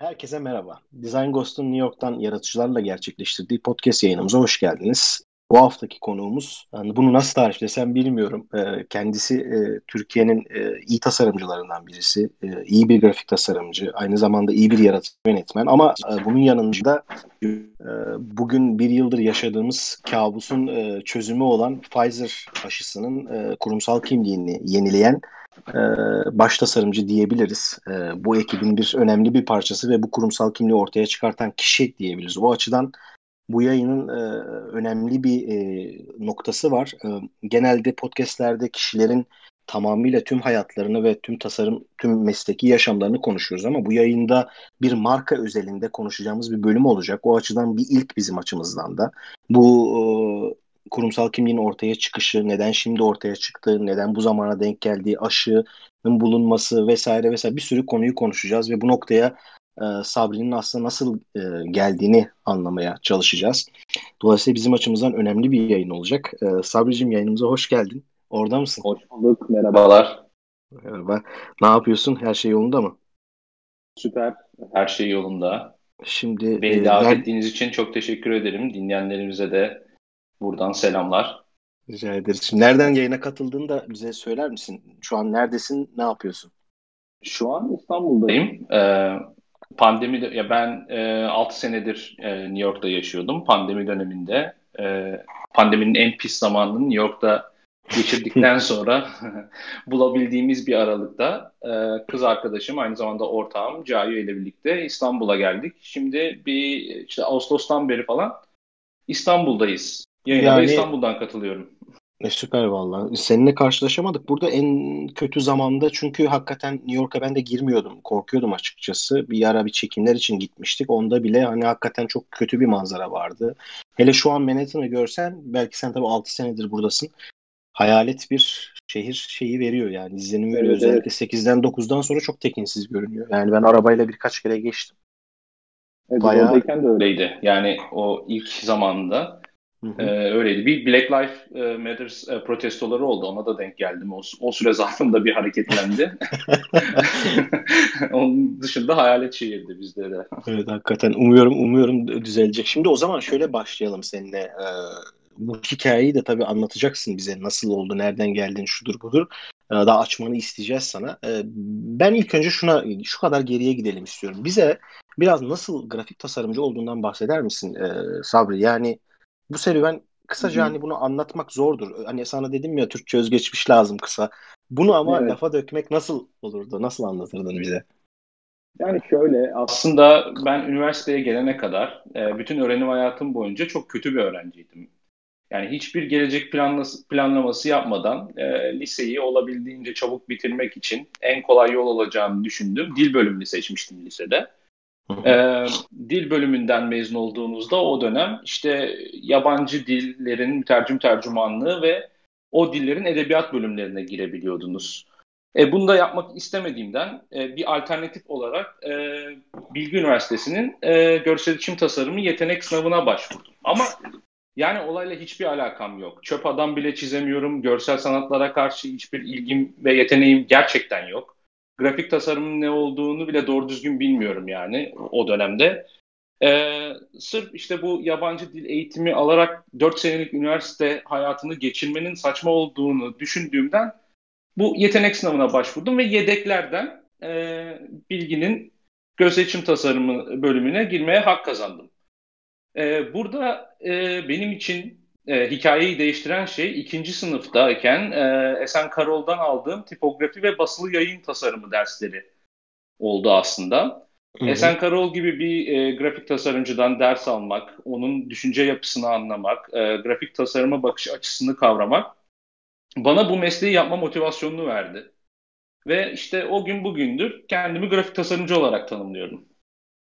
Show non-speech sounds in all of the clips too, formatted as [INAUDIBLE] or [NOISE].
Herkese merhaba. Design Ghost'un New York'tan yaratıcılarla gerçekleştirdiği podcast yayınımıza hoş geldiniz. Bu haftaki konuğumuz, yani bunu nasıl tariflesem bilmiyorum. Ee, kendisi e, Türkiye'nin e, iyi tasarımcılarından birisi. E, iyi bir grafik tasarımcı, aynı zamanda iyi bir yaratıcı yönetmen. Ama e, bunun yanında e, bugün bir yıldır yaşadığımız kabusun e, çözümü olan Pfizer aşısının e, kurumsal kimliğini yenileyen e, baş tasarımcı diyebiliriz. E, bu ekibin bir önemli bir parçası ve bu kurumsal kimliği ortaya çıkartan kişi diyebiliriz. O açıdan bu yayının e, önemli bir e, noktası var. E, genelde podcastlerde kişilerin tamamıyla tüm hayatlarını ve tüm tasarım, tüm mesleki yaşamlarını konuşuyoruz ama bu yayında bir marka özelinde konuşacağımız bir bölüm olacak. O açıdan bir ilk bizim açımızdan da. Bu e, kurumsal kimliğin ortaya çıkışı, neden şimdi ortaya çıktı, neden bu zamana denk geldiği, aşının bulunması vesaire vesaire bir sürü konuyu konuşacağız ve bu noktaya e, Sabri'nin aslında nasıl e, geldiğini anlamaya çalışacağız. Dolayısıyla bizim açımızdan önemli bir yayın olacak. E, Sabri'cim yayınımıza hoş geldin. Orada mısın? Hoş bulduk. Merhabalar. Merhaba. Ne yapıyorsun? Her şey yolunda mı? Süper. Her şey yolunda. Şimdi Beni e, davet ben... ettiğiniz için çok teşekkür ederim. Dinleyenlerimize de buradan selamlar. Rica ederiz. Şimdi nereden yayına katıldığını da bize söyler misin? Şu an neredesin? Ne yapıyorsun? Şu an İstanbul'dayım. Ee, pandemi de, ya ben e, 6 senedir e, New York'ta yaşıyordum. Pandemi döneminde e, pandeminin en pis zamanını New York'ta geçirdikten [LAUGHS] sonra [LAUGHS] bulabildiğimiz bir aralıkta e, kız arkadaşım aynı zamanda ortağım Cayu ile birlikte İstanbul'a geldik. Şimdi bir işte Ağustos'tan beri falan İstanbul'dayız. Yayına yani, İstanbul'dan katılıyorum. E, süper valla. Seninle karşılaşamadık. Burada en kötü zamanda çünkü hakikaten New York'a ben de girmiyordum. Korkuyordum açıkçası. Bir ara bir çekimler için gitmiştik. Onda bile hani hakikaten çok kötü bir manzara vardı. Hele şu an Manhattan'ı görsen belki sen tabii 6 senedir buradasın. Hayalet bir şehir şeyi veriyor yani izlenim veriyor. Evet, Özellikle evet. 8'den 9'dan sonra çok tekinsiz görünüyor. Yani ben arabayla birkaç kere geçtim. Evet, Bayağı... oradayken de öyleydi. Yani o ilk zamanında Ee, öyleydi. Bir Black Lives e, Matters e, protestoları oldu. Ona da denk geldim. O, o süre [LAUGHS] zarfında bir hareketlendi. [LAUGHS] Onun dışında hayalet şehirdi bizde de. Evet hakikaten umuyorum umuyorum düzelecek. Şimdi o zaman şöyle başlayalım seninle. Ee, bu hikayeyi de tabii anlatacaksın bize. Nasıl oldu, nereden geldin, şudur budur. Ee, daha açmanı isteyeceğiz sana. Ee, ben ilk önce şuna şu kadar geriye gidelim istiyorum. Bize biraz nasıl grafik tasarımcı olduğundan bahseder misin ee, Sabri? Yani bu serüven kısaca hani bunu anlatmak zordur. Hani sana dedim ya Türkçe özgeçmiş lazım kısa. Bunu ama evet. lafa dökmek nasıl olurdu? Nasıl anlatırdın bize? Yani şöyle aslında ben üniversiteye gelene kadar e, bütün öğrenim hayatım boyunca çok kötü bir öğrenciydim. Yani hiçbir gelecek planlaması, planlaması yapmadan e, liseyi olabildiğince çabuk bitirmek için en kolay yol olacağını düşündüm. Dil bölümünü seçmiştim lisede. E, dil bölümünden mezun olduğunuzda o dönem işte yabancı dillerin tercüm tercümanlığı ve o dillerin edebiyat bölümlerine girebiliyordunuz. E, bunu da yapmak istemediğimden e, bir alternatif olarak e, Bilgi Üniversitesi'nin e, görsel iletişim tasarımı yetenek sınavına başvurdum. Ama yani olayla hiçbir alakam yok. Çöp adam bile çizemiyorum. Görsel sanatlara karşı hiçbir ilgim ve yeteneğim gerçekten yok grafik tasarımın ne olduğunu bile doğru düzgün bilmiyorum yani o dönemde. Ee, sırf işte bu yabancı dil eğitimi alarak 4 senelik üniversite hayatını geçirmenin saçma olduğunu düşündüğümden bu yetenek sınavına başvurdum ve yedeklerden e, bilginin göz tasarımı bölümüne girmeye hak kazandım. E, burada e, benim için e, hikayeyi değiştiren şey ikinci sınıftayken e, Esen Karol'dan aldığım tipografi ve basılı yayın tasarımı dersleri oldu aslında. Hı hı. Esen Karol gibi bir e, grafik tasarımcıdan ders almak, onun düşünce yapısını anlamak, e, grafik tasarıma bakış açısını kavramak bana bu mesleği yapma motivasyonunu verdi. Ve işte o gün bugündür kendimi grafik tasarımcı olarak tanımlıyorum.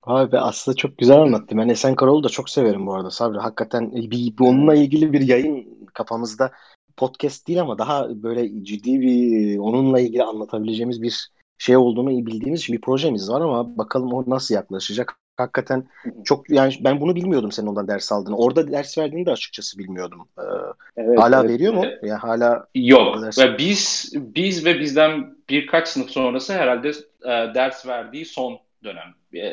Abi aslında çok güzel anlattı. Ben Esen Karol'u da çok severim bu arada Sabri. Hakikaten bir, bir onunla ilgili bir yayın kafamızda podcast değil ama daha böyle ciddi bir onunla ilgili anlatabileceğimiz bir şey olduğunu iyi bildiğimiz için bir projemiz var ama bakalım o nasıl yaklaşacak. Hakikaten çok yani ben bunu bilmiyordum senin ondan ders aldığını. Orada ders verdiğini de açıkçası bilmiyordum. Ee, evet, hala evet, veriyor mu? Evet. Yani hala yok. Ders... Ve biz biz ve bizden birkaç sınıf sonrası herhalde e, ders verdiği son dönem. E,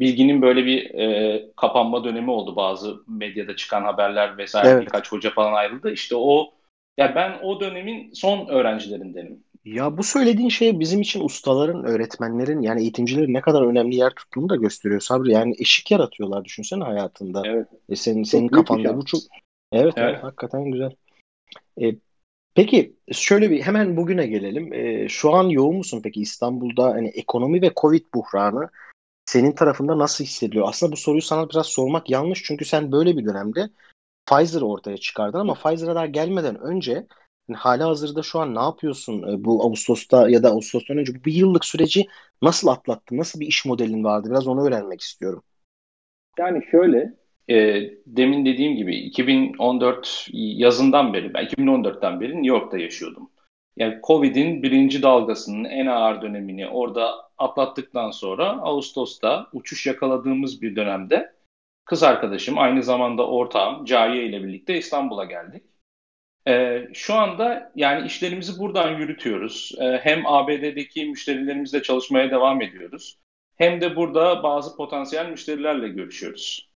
bilginin böyle bir e, kapanma dönemi oldu. Bazı medyada çıkan haberler vesaire evet. birkaç hoca falan ayrıldı. İşte o ya ben o dönemin son öğrencilerindenim. Ya bu söylediğin şey bizim için ustaların, öğretmenlerin yani eğitimcilerin ne kadar önemli yer tuttuğunu da gösteriyor Sabri. Yani eşik yaratıyorlar düşünsene hayatında. Evet. E senin senin kafanda bu çok Evet, evet. evet hakikaten güzel. E, peki şöyle bir hemen bugüne gelelim. E, şu an yoğun musun peki İstanbul'da hani ekonomi ve Covid buhranı senin tarafında nasıl hissediliyor? Aslında bu soruyu sana biraz sormak yanlış çünkü sen böyle bir dönemde Pfizer ortaya çıkardın ama Pfizer'a daha gelmeden önce yani hala hazırda şu an ne yapıyorsun? E, bu Ağustos'ta ya da Ağustos'tan önce bu bir yıllık süreci nasıl atlattın? Nasıl bir iş modelin vardı? Biraz onu öğrenmek istiyorum. Yani şöyle e, demin dediğim gibi 2014 yazından beri, ben 2014'ten beri New York'ta yaşıyordum. Yani Covid'in birinci dalgasının en ağır dönemini orada atlattıktan sonra Ağustos'ta uçuş yakaladığımız bir dönemde kız arkadaşım aynı zamanda ortağım Caiye ile birlikte İstanbul'a geldik. Ee, şu anda yani işlerimizi buradan yürütüyoruz. Ee, hem ABD'deki müşterilerimizle çalışmaya devam ediyoruz. Hem de burada bazı potansiyel müşterilerle görüşüyoruz.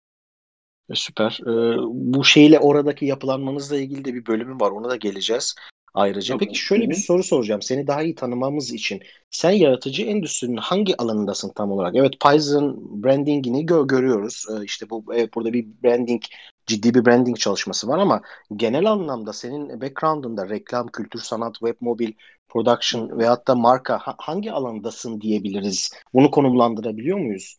Süper. Ee, bu şeyle oradaki yapılanmanızla ilgili de bir bölümü var. Ona da geleceğiz ayrıca. Peki şöyle bir soru soracağım. Seni daha iyi tanımamız için. Sen yaratıcı endüstrinin hangi alanındasın tam olarak? Evet Python brandingini gö- görüyoruz. Ee, işte bu evet, burada bir branding ciddi bir branding çalışması var ama genel anlamda senin background'ında reklam, kültür, sanat, web, mobil, production veyahut da marka hangi alandasın diyebiliriz? Bunu konumlandırabiliyor muyuz?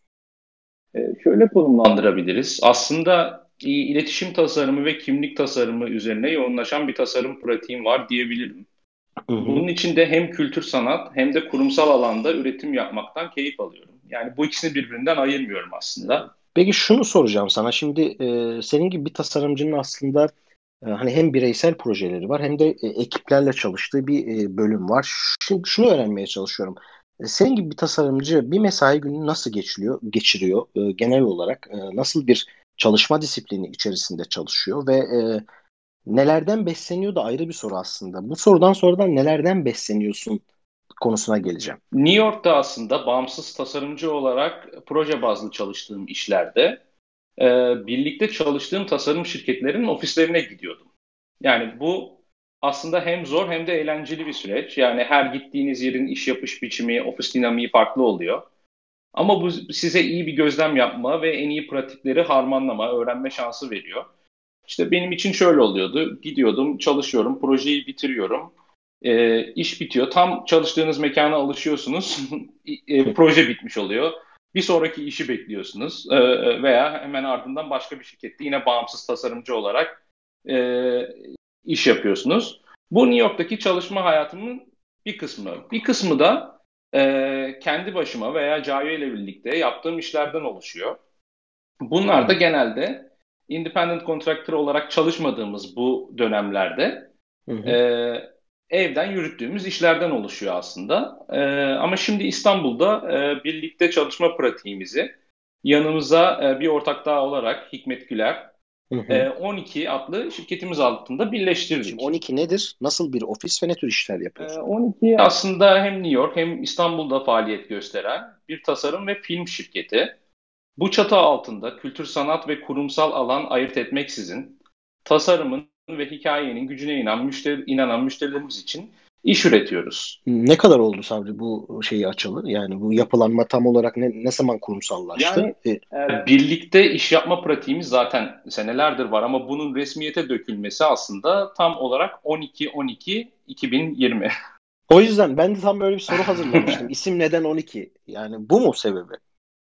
Ee, şöyle konumlandırabiliriz. Aslında iletişim tasarımı ve kimlik tasarımı üzerine yoğunlaşan bir tasarım pratiğim var diyebilirim. Hı hı. Bunun için de hem kültür sanat hem de kurumsal alanda üretim yapmaktan keyif alıyorum. Yani bu ikisini birbirinden ayırmıyorum aslında. Peki şunu soracağım sana. Şimdi e, senin gibi bir tasarımcının aslında e, hani hem bireysel projeleri var hem de e, ekiplerle çalıştığı bir e, bölüm var. Şimdi şunu öğrenmeye çalışıyorum. E, senin gibi bir tasarımcı bir mesai günü nasıl geçiriyor, geçiriyor e, genel olarak? E, nasıl bir çalışma disiplini içerisinde çalışıyor ve e, nelerden besleniyor da ayrı bir soru aslında. Bu sorudan sonradan nelerden besleniyorsun konusuna geleceğim. New York'ta aslında bağımsız tasarımcı olarak proje bazlı çalıştığım işlerde e, birlikte çalıştığım tasarım şirketlerinin ofislerine gidiyordum. Yani bu aslında hem zor hem de eğlenceli bir süreç. Yani her gittiğiniz yerin iş yapış biçimi, ofis dinamiği farklı oluyor. Ama bu size iyi bir gözlem yapma ve en iyi pratikleri harmanlama, öğrenme şansı veriyor. İşte benim için şöyle oluyordu. Gidiyordum, çalışıyorum, projeyi bitiriyorum. E, iş bitiyor. Tam çalıştığınız mekana alışıyorsunuz. [LAUGHS] e, proje bitmiş oluyor. Bir sonraki işi bekliyorsunuz. E, veya hemen ardından başka bir şirkette yine bağımsız tasarımcı olarak e, iş yapıyorsunuz. Bu New York'taki çalışma hayatımın bir kısmı. Bir kısmı da e, kendi başıma veya Cayo ile birlikte yaptığım işlerden oluşuyor. Bunlar da genelde independent contractor olarak çalışmadığımız bu dönemlerde hı hı. E, evden yürüttüğümüz işlerden oluşuyor aslında. E, ama şimdi İstanbul'da e, birlikte çalışma pratiğimizi yanımıza e, bir ortak daha olarak Hikmet Güler Hı hı. E, 12 adlı şirketimiz altında birleştirdik. Şimdi 12 nedir? Nasıl bir ofis ve ne tür işler yapıyorsun? E, 12 aslında hem New York hem İstanbul'da faaliyet gösteren bir tasarım ve film şirketi. Bu çatı altında kültür, sanat ve kurumsal alan ayırt etmeksizin tasarımın ve hikayenin gücüne inan müşteri, inanan müşterilerimiz için iş üretiyoruz. Ne kadar oldu Sabri bu şeyi açılı? Yani bu yapılanma tam olarak ne, ne zaman kurumsallaştı? Yani e, e, birlikte iş yapma pratiğimiz zaten senelerdir var ama bunun resmiyete dökülmesi aslında tam olarak 12-12-2020. O yüzden ben de tam böyle bir soru hazırlamıştım. [LAUGHS] İsim neden 12? Yani bu mu sebebi?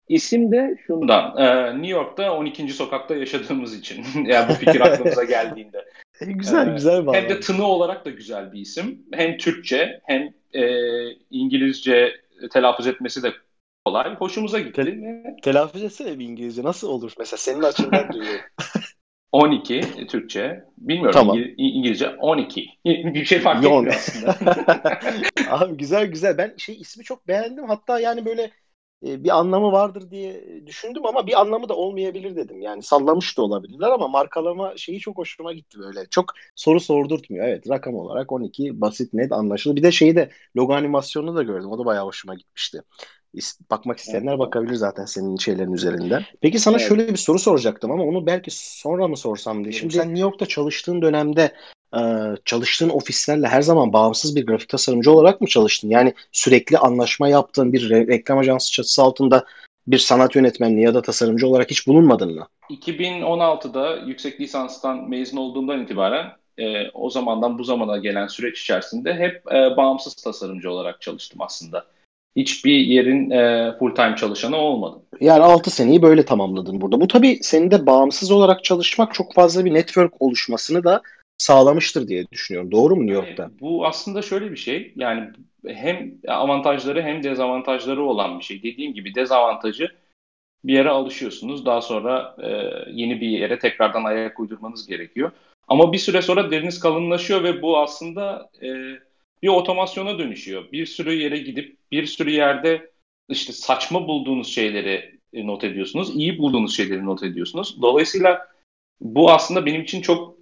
İsim de şundan. E, New York'ta 12. sokakta yaşadığımız için. [LAUGHS] yani bu fikir aklımıza geldiğinde. E, güzel ee, güzel bağlı. Hem de tını olarak da güzel bir isim. Hem Türkçe hem e, İngilizce telaffuz etmesi de kolay. Hoşumuza gitti. Te- telaffuz etsene bir İngilizce. Nasıl olur? Mesela senin açından duyuyorum. [LAUGHS] [LAUGHS] 12 Türkçe. Bilmiyorum tamam. İngil- İngilizce 12. Bir şey fark etmiyor aslında. Abi güzel güzel. Ben şey ismi çok beğendim. Hatta yani böyle e, bir anlamı vardır diye düşündüm ama bir anlamı da olmayabilir dedim. Yani sallamış da olabilirler ama markalama şeyi çok hoşuma gitti böyle. Çok soru sordurtmuyor. Evet rakam olarak 12 basit net anlaşılır. Bir de şeyi de logo animasyonunu da gördüm. O da bayağı hoşuma gitmişti. Bakmak isteyenler bakabilir zaten senin şeylerin üzerinden. Peki sana evet. şöyle bir soru soracaktım ama onu belki sonra mı sorsam diye. Şimdi sen New York'ta çalıştığın dönemde çalıştığın ofislerle her zaman bağımsız bir grafik tasarımcı olarak mı çalıştın? Yani sürekli anlaşma yaptığın bir re- reklam ajansı çatısı altında bir sanat yönetmenliği ya da tasarımcı olarak hiç bulunmadın mı? 2016'da yüksek lisanstan mezun olduğumdan itibaren e, o zamandan bu zamana gelen süreç içerisinde hep e, bağımsız tasarımcı olarak çalıştım aslında. Hiçbir yerin e, full time çalışanı olmadım. Yani 6 seneyi böyle tamamladın burada. Bu tabii senin de bağımsız olarak çalışmak çok fazla bir network oluşmasını da sağlamıştır diye düşünüyorum. Doğru mu New York'ta? Yani bu aslında şöyle bir şey. Yani hem avantajları hem dezavantajları olan bir şey. Dediğim gibi dezavantajı bir yere alışıyorsunuz. Daha sonra e, yeni bir yere tekrardan ayak uydurmanız gerekiyor. Ama bir süre sonra deriniz kalınlaşıyor ve bu aslında e, bir otomasyona dönüşüyor. Bir sürü yere gidip bir sürü yerde işte saçma bulduğunuz şeyleri e, not ediyorsunuz. iyi bulduğunuz şeyleri not ediyorsunuz. Dolayısıyla bu aslında benim için çok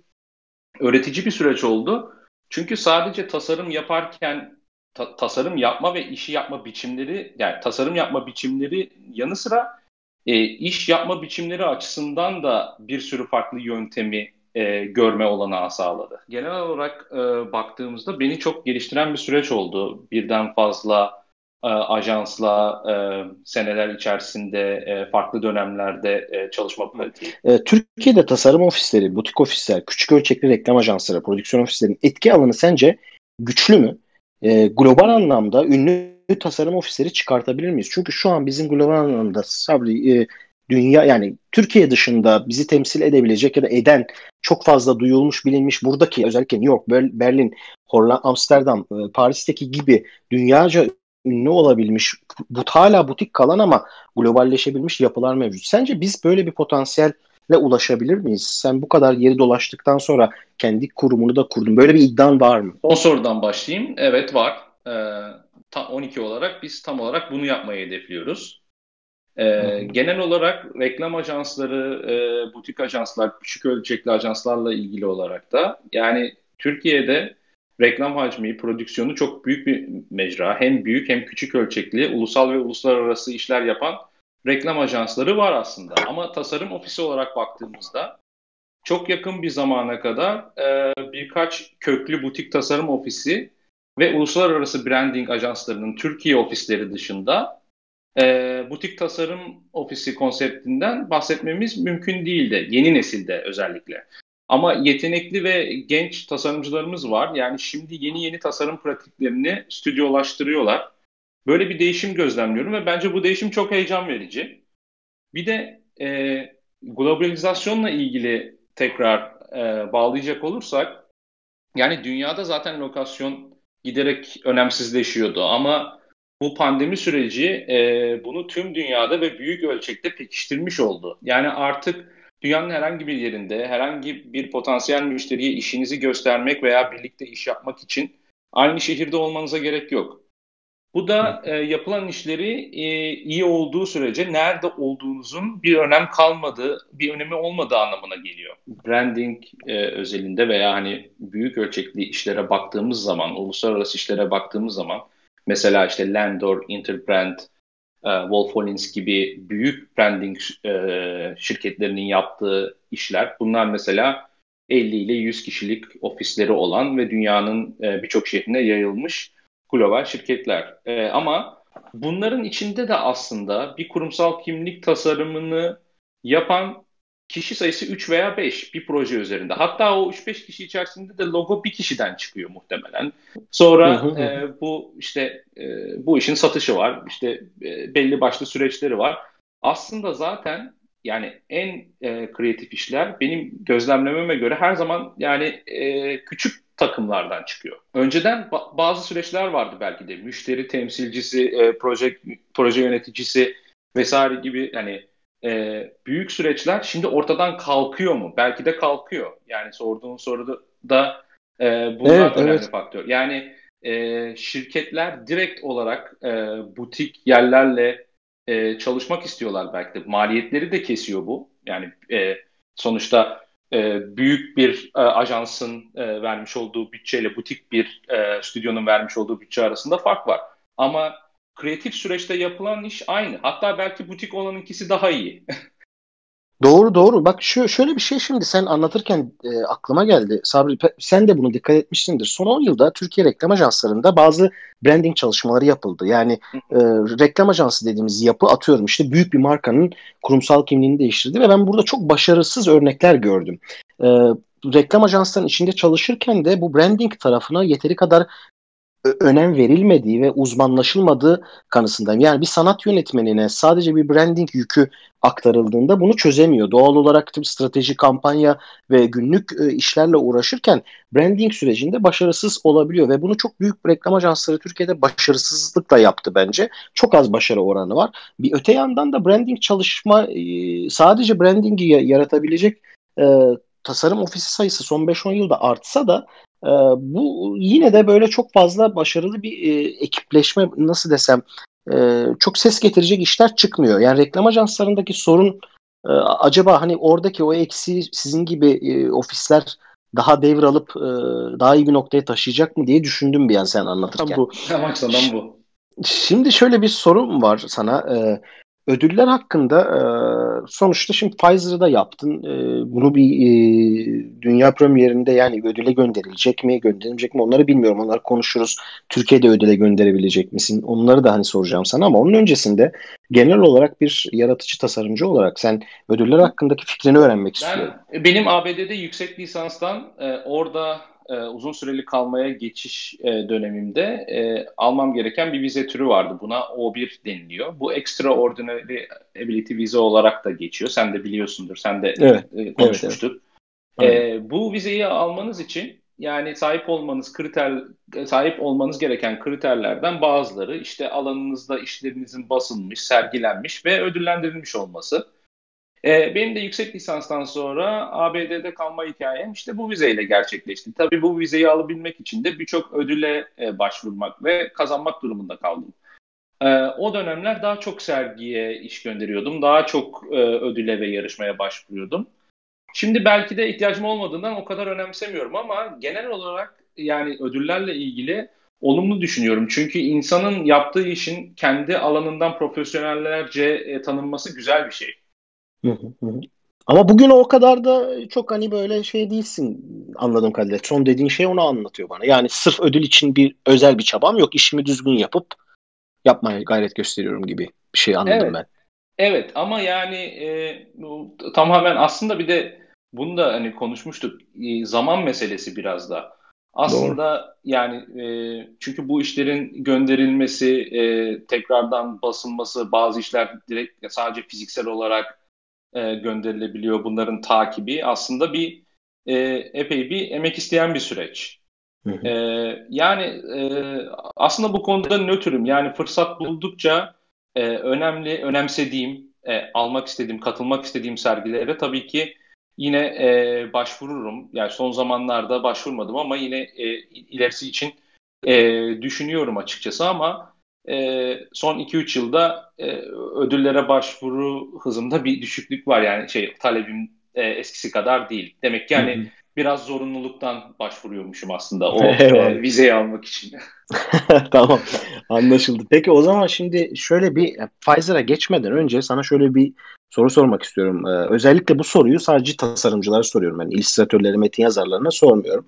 öğretici bir süreç oldu. Çünkü sadece tasarım yaparken ta- tasarım yapma ve işi yapma biçimleri yani tasarım yapma biçimleri yanı sıra e, iş yapma biçimleri açısından da bir sürü farklı yöntemi e, görme olanağı sağladı. Genel olarak e, baktığımızda beni çok geliştiren bir süreç oldu. Birden fazla e, ajansla e, seneler içerisinde e, farklı dönemlerde e, çalışma pratiği. E, Türkiye'de tasarım ofisleri, butik ofisler, küçük ölçekli reklam ajansları, prodüksiyon ofislerinin etki alanı sence güçlü mü? E, global anlamda ünlü tasarım ofisleri çıkartabilir miyiz? Çünkü şu an bizim global anlamda Sabri e, dünya yani Türkiye dışında bizi temsil edebilecek ya da eden çok fazla duyulmuş bilinmiş buradaki özellikle New York, Berlin, Hollanda, Amsterdam, Paris'teki gibi dünyaca ünlü olabilmiş, bu hala butik kalan ama globalleşebilmiş yapılar mevcut. Sence biz böyle bir potansiyelle ulaşabilir miyiz? Sen bu kadar yeri dolaştıktan sonra kendi kurumunu da kurdun. Böyle bir iddian var mı? O sorudan başlayayım. Evet var. Ee, 12 olarak biz tam olarak bunu yapmayı hedefliyoruz. Ee, genel olarak reklam ajansları, e, butik ajanslar, küçük ölçekli ajanslarla ilgili olarak da yani Türkiye'de reklam hacmi, prodüksiyonu çok büyük bir mecra. Hem büyük hem küçük ölçekli, ulusal ve uluslararası işler yapan reklam ajansları var aslında. Ama tasarım ofisi olarak baktığımızda çok yakın bir zamana kadar e, birkaç köklü butik tasarım ofisi ve uluslararası branding ajanslarının Türkiye ofisleri dışında e, butik tasarım ofisi konseptinden bahsetmemiz mümkün değildi. Yeni nesilde özellikle. Ama yetenekli ve genç tasarımcılarımız var. Yani şimdi yeni yeni tasarım pratiklerini stüdyolaştırıyorlar. Böyle bir değişim gözlemliyorum ve bence bu değişim çok heyecan verici. Bir de e, globalizasyonla ilgili tekrar e, bağlayacak olursak, yani dünyada zaten lokasyon giderek önemsizleşiyordu ama bu pandemi süreci e, bunu tüm dünyada ve büyük ölçekte pekiştirmiş oldu. Yani artık dünyanın herhangi bir yerinde herhangi bir potansiyel müşteriye işinizi göstermek veya birlikte iş yapmak için aynı şehirde olmanıza gerek yok. Bu da e, yapılan işleri e, iyi olduğu sürece nerede olduğunuzun bir önem kalmadığı, bir önemi olmadığı anlamına geliyor. Branding e, özelinde veya hani büyük ölçekli işlere baktığımız zaman, uluslararası işlere baktığımız zaman mesela işte Landor, Interbrand, Wolf Hollins gibi büyük branding e, şirketlerinin yaptığı işler. Bunlar mesela 50 ile 100 kişilik ofisleri olan ve dünyanın e, birçok şehrine yayılmış global şirketler. ama bunların içinde de aslında bir kurumsal kimlik tasarımını yapan kişi sayısı 3 veya 5 bir proje üzerinde. Hatta o 3-5 kişi içerisinde de logo bir kişiden çıkıyor muhtemelen. Sonra e, bu işte e, bu işin satışı var. İşte e, belli başlı süreçleri var. Aslında zaten yani en e, kreatif işler benim gözlemlememe göre her zaman yani e, küçük takımlardan çıkıyor. Önceden ba- bazı süreçler vardı belki de müşteri temsilcisi, e, proje proje yöneticisi vesaire gibi yani e, büyük süreçler şimdi ortadan kalkıyor mu? Belki de kalkıyor. Yani sorduğun soruda e, bunlar evet, önemli evet. faktör. Yani e, şirketler direkt olarak e, butik yerlerle e, çalışmak istiyorlar belki de. Maliyetleri de kesiyor bu. Yani e, sonuçta e, büyük bir e, ajansın e, vermiş olduğu bütçeyle butik bir e, stüdyonun vermiş olduğu bütçe arasında fark var. Ama kreatif süreçte yapılan iş aynı. Hatta belki butik olanınkisi daha iyi. [LAUGHS] Doğru doğru. Bak şu, şöyle bir şey şimdi sen anlatırken e, aklıma geldi. Sabri sen de bunu dikkat etmişsindir. Son 10 yılda Türkiye reklam ajanslarında bazı branding çalışmaları yapıldı. Yani e, reklam ajansı dediğimiz yapı atıyorum işte büyük bir markanın kurumsal kimliğini değiştirdi ve ben burada çok başarısız örnekler gördüm. E, reklam ajanslarının içinde çalışırken de bu branding tarafına yeteri kadar önem verilmediği ve uzmanlaşılmadığı kanısındayım. Yani bir sanat yönetmenine sadece bir branding yükü aktarıldığında bunu çözemiyor. Doğal olarak tabii strateji, kampanya ve günlük e, işlerle uğraşırken branding sürecinde başarısız olabiliyor ve bunu çok büyük reklam ajansları Türkiye'de başarısızlıkla yaptı bence. Çok az başarı oranı var. Bir öte yandan da branding çalışma e, sadece brandingi yaratabilecek e, tasarım ofisi sayısı son 5-10 yılda artsa da e, bu yine de böyle çok fazla başarılı bir e, ekipleşme nasıl desem e, çok ses getirecek işler çıkmıyor. Yani reklam ajanslarındaki sorun e, acaba hani oradaki o eksiği sizin gibi e, ofisler daha devralıp e, daha iyi bir noktaya taşıyacak mı diye düşündüm bir an sen anlatırken. Bu. Amaçlanan bu. Şimdi şöyle bir sorum var sana. E, Ödüller hakkında e, sonuçta şimdi Pfizer'ı da yaptın. E, bunu bir e, dünya premierinde yani ödüle gönderilecek mi, gönderilecek mi onları bilmiyorum. Onları konuşuruz. Türkiye'de ödüle gönderebilecek misin? Onları da hani soracağım sana ama onun öncesinde genel olarak bir yaratıcı tasarımcı olarak sen ödüller hakkındaki fikrini öğrenmek ben, istiyorum. Benim ABD'de yüksek lisanstan e, orada e, uzun süreli kalmaya geçiş e, dönemimde e, almam gereken bir vize türü vardı. Buna O1 deniliyor. Bu Extraordinary Ability vize olarak da geçiyor. Sen de biliyorsundur. Sen de evet, e, konuşmuştuk. Evet, evet. E, bu vizeyi almanız için yani sahip olmanız kriter sahip olmanız gereken kriterlerden bazıları işte alanınızda işlerinizin basılmış, sergilenmiş ve ödüllendirilmiş olması. E, benim de yüksek lisanstan sonra ABD'de kalma hikayem işte bu vizeyle gerçekleşti. Tabii bu vizeyi alabilmek için de birçok ödüle e, başvurmak ve kazanmak durumunda kaldım. E, o dönemler daha çok sergiye iş gönderiyordum. Daha çok e, ödüle ve yarışmaya başvuruyordum. Şimdi belki de ihtiyacım olmadığından o kadar önemsemiyorum ama genel olarak yani ödüllerle ilgili olumlu düşünüyorum. Çünkü insanın yaptığı işin kendi alanından profesyonellerce e, tanınması güzel bir şey. Hı hı Ama bugün o kadar da çok hani böyle şey değilsin anladığım kadarıyla. Son dediğin şey onu anlatıyor bana. Yani sırf ödül için bir özel bir çabam yok. İşimi düzgün yapıp yapmaya gayret gösteriyorum gibi bir şey anladım evet. ben. Evet ama yani e, bu, tamamen aslında bir de bunu da hani konuşmuştuk. E, zaman meselesi biraz da. Aslında Doğru. yani e, çünkü bu işlerin gönderilmesi, e, tekrardan basılması, bazı işler direkt sadece fiziksel olarak e, gönderilebiliyor. Bunların takibi aslında bir e, epey bir emek isteyen bir süreç. E, yani e, aslında bu konuda nötrüm. Yani fırsat buldukça e, önemli, önemsediğim, e, almak istediğim, katılmak istediğim sergilere tabii ki yine e, başvururum. Yani son zamanlarda başvurmadım ama yine e, ilerisi için e, düşünüyorum açıkçası ama e, son 2-3 yılda e, ödüllere başvuru hızımda bir düşüklük var. Yani şey talebim e, eskisi kadar değil. Demek ki yani biraz zorunluluktan başvuruyormuşum aslında o [LAUGHS] e, vizeyi almak için. [LAUGHS] [LAUGHS] tamam anlaşıldı. Peki o zaman şimdi şöyle bir Pfizer'a geçmeden önce sana şöyle bir soru sormak istiyorum. Ee, özellikle bu soruyu sadece tasarımcılara soruyorum. Yani illüstratörlere, metin yazarlarına sormuyorum.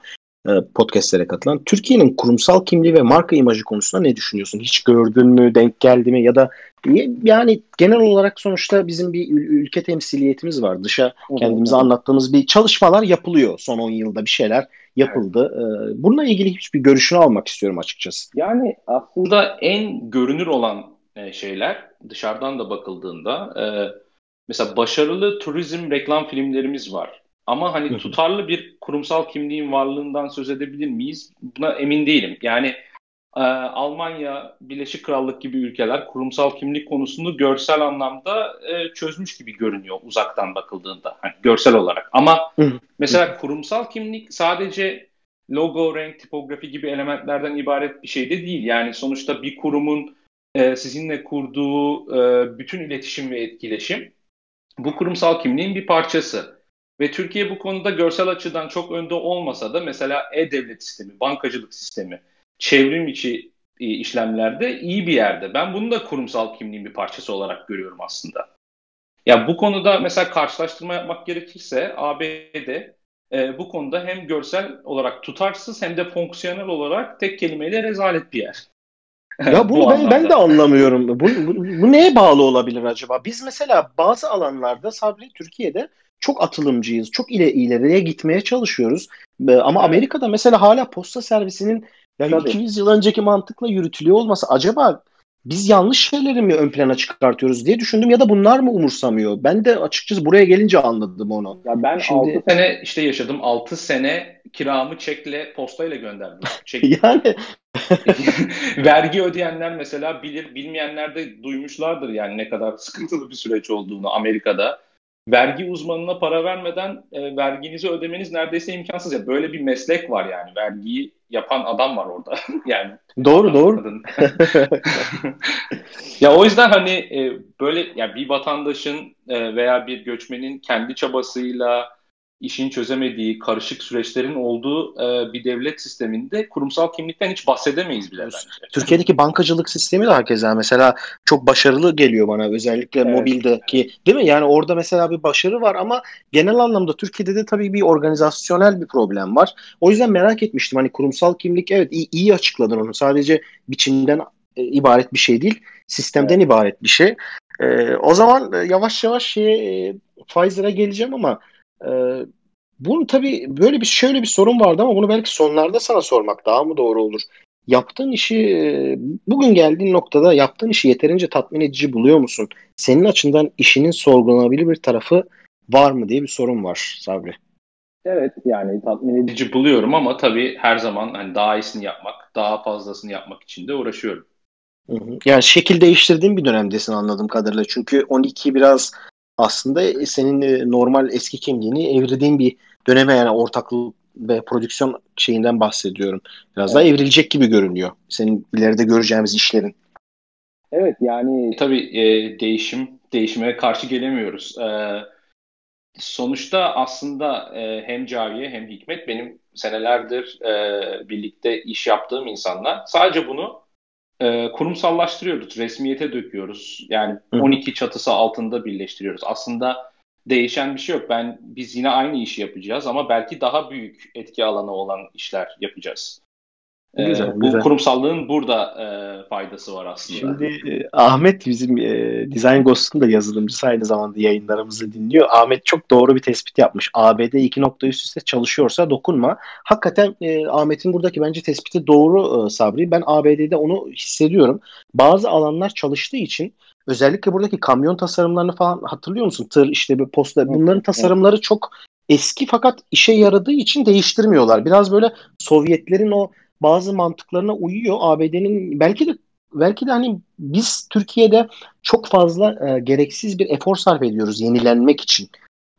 E, podcastlere katılan. Türkiye'nin kurumsal kimliği ve marka imajı konusunda ne düşünüyorsun? Hiç gördün mü, denk geldi mi ya da yani genel olarak sonuçta bizim bir ülke temsiliyetimiz var. Dışa kendimize anlattığımız bir çalışmalar yapılıyor. Son 10 yılda bir şeyler yapıldı. Evet. Bununla ilgili hiçbir görüşünü almak istiyorum açıkçası. Yani aslında en görünür olan e, şeyler dışarıdan da bakıldığında e, mesela başarılı turizm reklam filmlerimiz var. Ama hani tutarlı bir kurumsal kimliğin varlığından söz edebilir miyiz? Buna emin değilim. Yani e, Almanya, Birleşik Krallık gibi ülkeler kurumsal kimlik konusunu görsel anlamda e, çözmüş gibi görünüyor uzaktan bakıldığında. Hani görsel olarak. Ama mesela kurumsal kimlik sadece logo, renk, tipografi gibi elementlerden ibaret bir şey de değil. Yani sonuçta bir kurumun e, sizinle kurduğu e, bütün iletişim ve etkileşim bu kurumsal kimliğin bir parçası. Ve Türkiye bu konuda görsel açıdan çok önde olmasa da mesela e-devlet sistemi, bankacılık sistemi, çevrim içi e, işlemlerde iyi bir yerde. Ben bunu da kurumsal kimliğin bir parçası olarak görüyorum aslında. Ya bu konuda mesela karşılaştırma yapmak gerekirse ABD e, bu konuda hem görsel olarak tutarsız hem de fonksiyonel olarak tek kelimeyle rezalet bir yer. Ya bunu [LAUGHS] ben, ben de anlamıyorum. Bu, bu, bu neye bağlı olabilir acaba? Biz mesela bazı alanlarda Sabri Türkiye'de çok atılımcıyız. Çok ile ileriye gitmeye çalışıyoruz. Ee, ama evet. Amerika'da mesela hala posta servisinin yani Tabii. 200 yıl önceki mantıkla yürütülüyor olması acaba biz yanlış şeyleri mi ön plana çıkartıyoruz diye düşündüm ya da bunlar mı umursamıyor? Ben de açıkçası buraya gelince anladım onu. Ya ben Şimdi... 6 sene işte yaşadım. 6 sene kiramı çekle postayla gönderdim. [LAUGHS] Çek... yani [LAUGHS] vergi ödeyenler mesela bilir, bilmeyenler de duymuşlardır yani ne kadar sıkıntılı bir süreç olduğunu Amerika'da vergi uzmanına para vermeden e, verginizi ödemeniz neredeyse imkansız ya. Böyle bir meslek var yani. Vergiyi yapan adam var orada. [LAUGHS] yani Doğru doğru. [LAUGHS] ya o yüzden hani e, böyle yani bir vatandaşın e, veya bir göçmenin kendi çabasıyla işin çözemediği karışık süreçlerin olduğu e, bir devlet sisteminde kurumsal kimlikten hiç bahsedemeyiz bile bence. Türkiye'deki bankacılık sistemi de herkese mesela çok başarılı geliyor bana özellikle evet. mobildeki değil mi? Yani orada mesela bir başarı var ama genel anlamda Türkiye'de de tabii bir organizasyonel bir problem var. O yüzden merak etmiştim hani kurumsal kimlik evet iyi, iyi açıkladın onu. Sadece biçimden e, ibaret bir şey değil, sistemden evet. ibaret bir şey. E, o zaman e, yavaş yavaş şeye e, Pfizer'a geleceğim ama ee, bunu tabii böyle bir şöyle bir sorun vardı ama bunu belki sonlarda sana sormak daha mı doğru olur? Yaptığın işi e, bugün geldiğin noktada yaptığın işi yeterince tatmin edici buluyor musun? Senin açından işinin sorgulanabilir bir tarafı var mı diye bir sorun var Sabri. Evet yani tatmin edici buluyorum ama tabii her zaman hani daha iyisini yapmak, daha fazlasını yapmak için de uğraşıyorum. Hı hı. Yani şekil değiştirdiğin bir dönemdesin anladığım kadarıyla. Çünkü 12 biraz aslında senin e, normal eski kimliğini evirdiğin bir döneme yani ortaklık ve prodüksiyon şeyinden bahsediyorum. Biraz evet. daha evrilecek gibi görünüyor. Senin ileride göreceğimiz işlerin. Evet yani tabii e, değişim değişime karşı gelemiyoruz. E, sonuçta aslında e, hem Caviye hem Hikmet benim senelerdir e, birlikte iş yaptığım insanlar. Sadece bunu e, kurumsallaştırıyoruz, resmiyete döküyoruz. Yani 12 çatısı altında birleştiriyoruz. Aslında değişen bir şey yok. Ben biz yine aynı işi yapacağız ama belki daha büyük etki alanı olan işler yapacağız. Ee, güzel, bu güzel. kurumsallığın burada e, faydası var aslında. Şimdi e, Ahmet bizim e, Design Ghost'un da yazılımcısı aynı zamanda yayınlarımızı dinliyor. Ahmet çok doğru bir tespit yapmış. ABD iki nokta üst üste çalışıyorsa dokunma. Hakikaten e, Ahmet'in buradaki bence tespiti doğru e, Sabri. Ben ABD'de onu hissediyorum. Bazı alanlar çalıştığı için özellikle buradaki kamyon tasarımlarını falan hatırlıyor musun? Tır işte bir posta bunların tasarımları çok eski fakat işe yaradığı için değiştirmiyorlar. Biraz böyle Sovyetlerin o bazı mantıklarına uyuyor. ABD'nin belki de belki de hani biz Türkiye'de çok fazla e, gereksiz bir efor sarf ediyoruz yenilenmek için.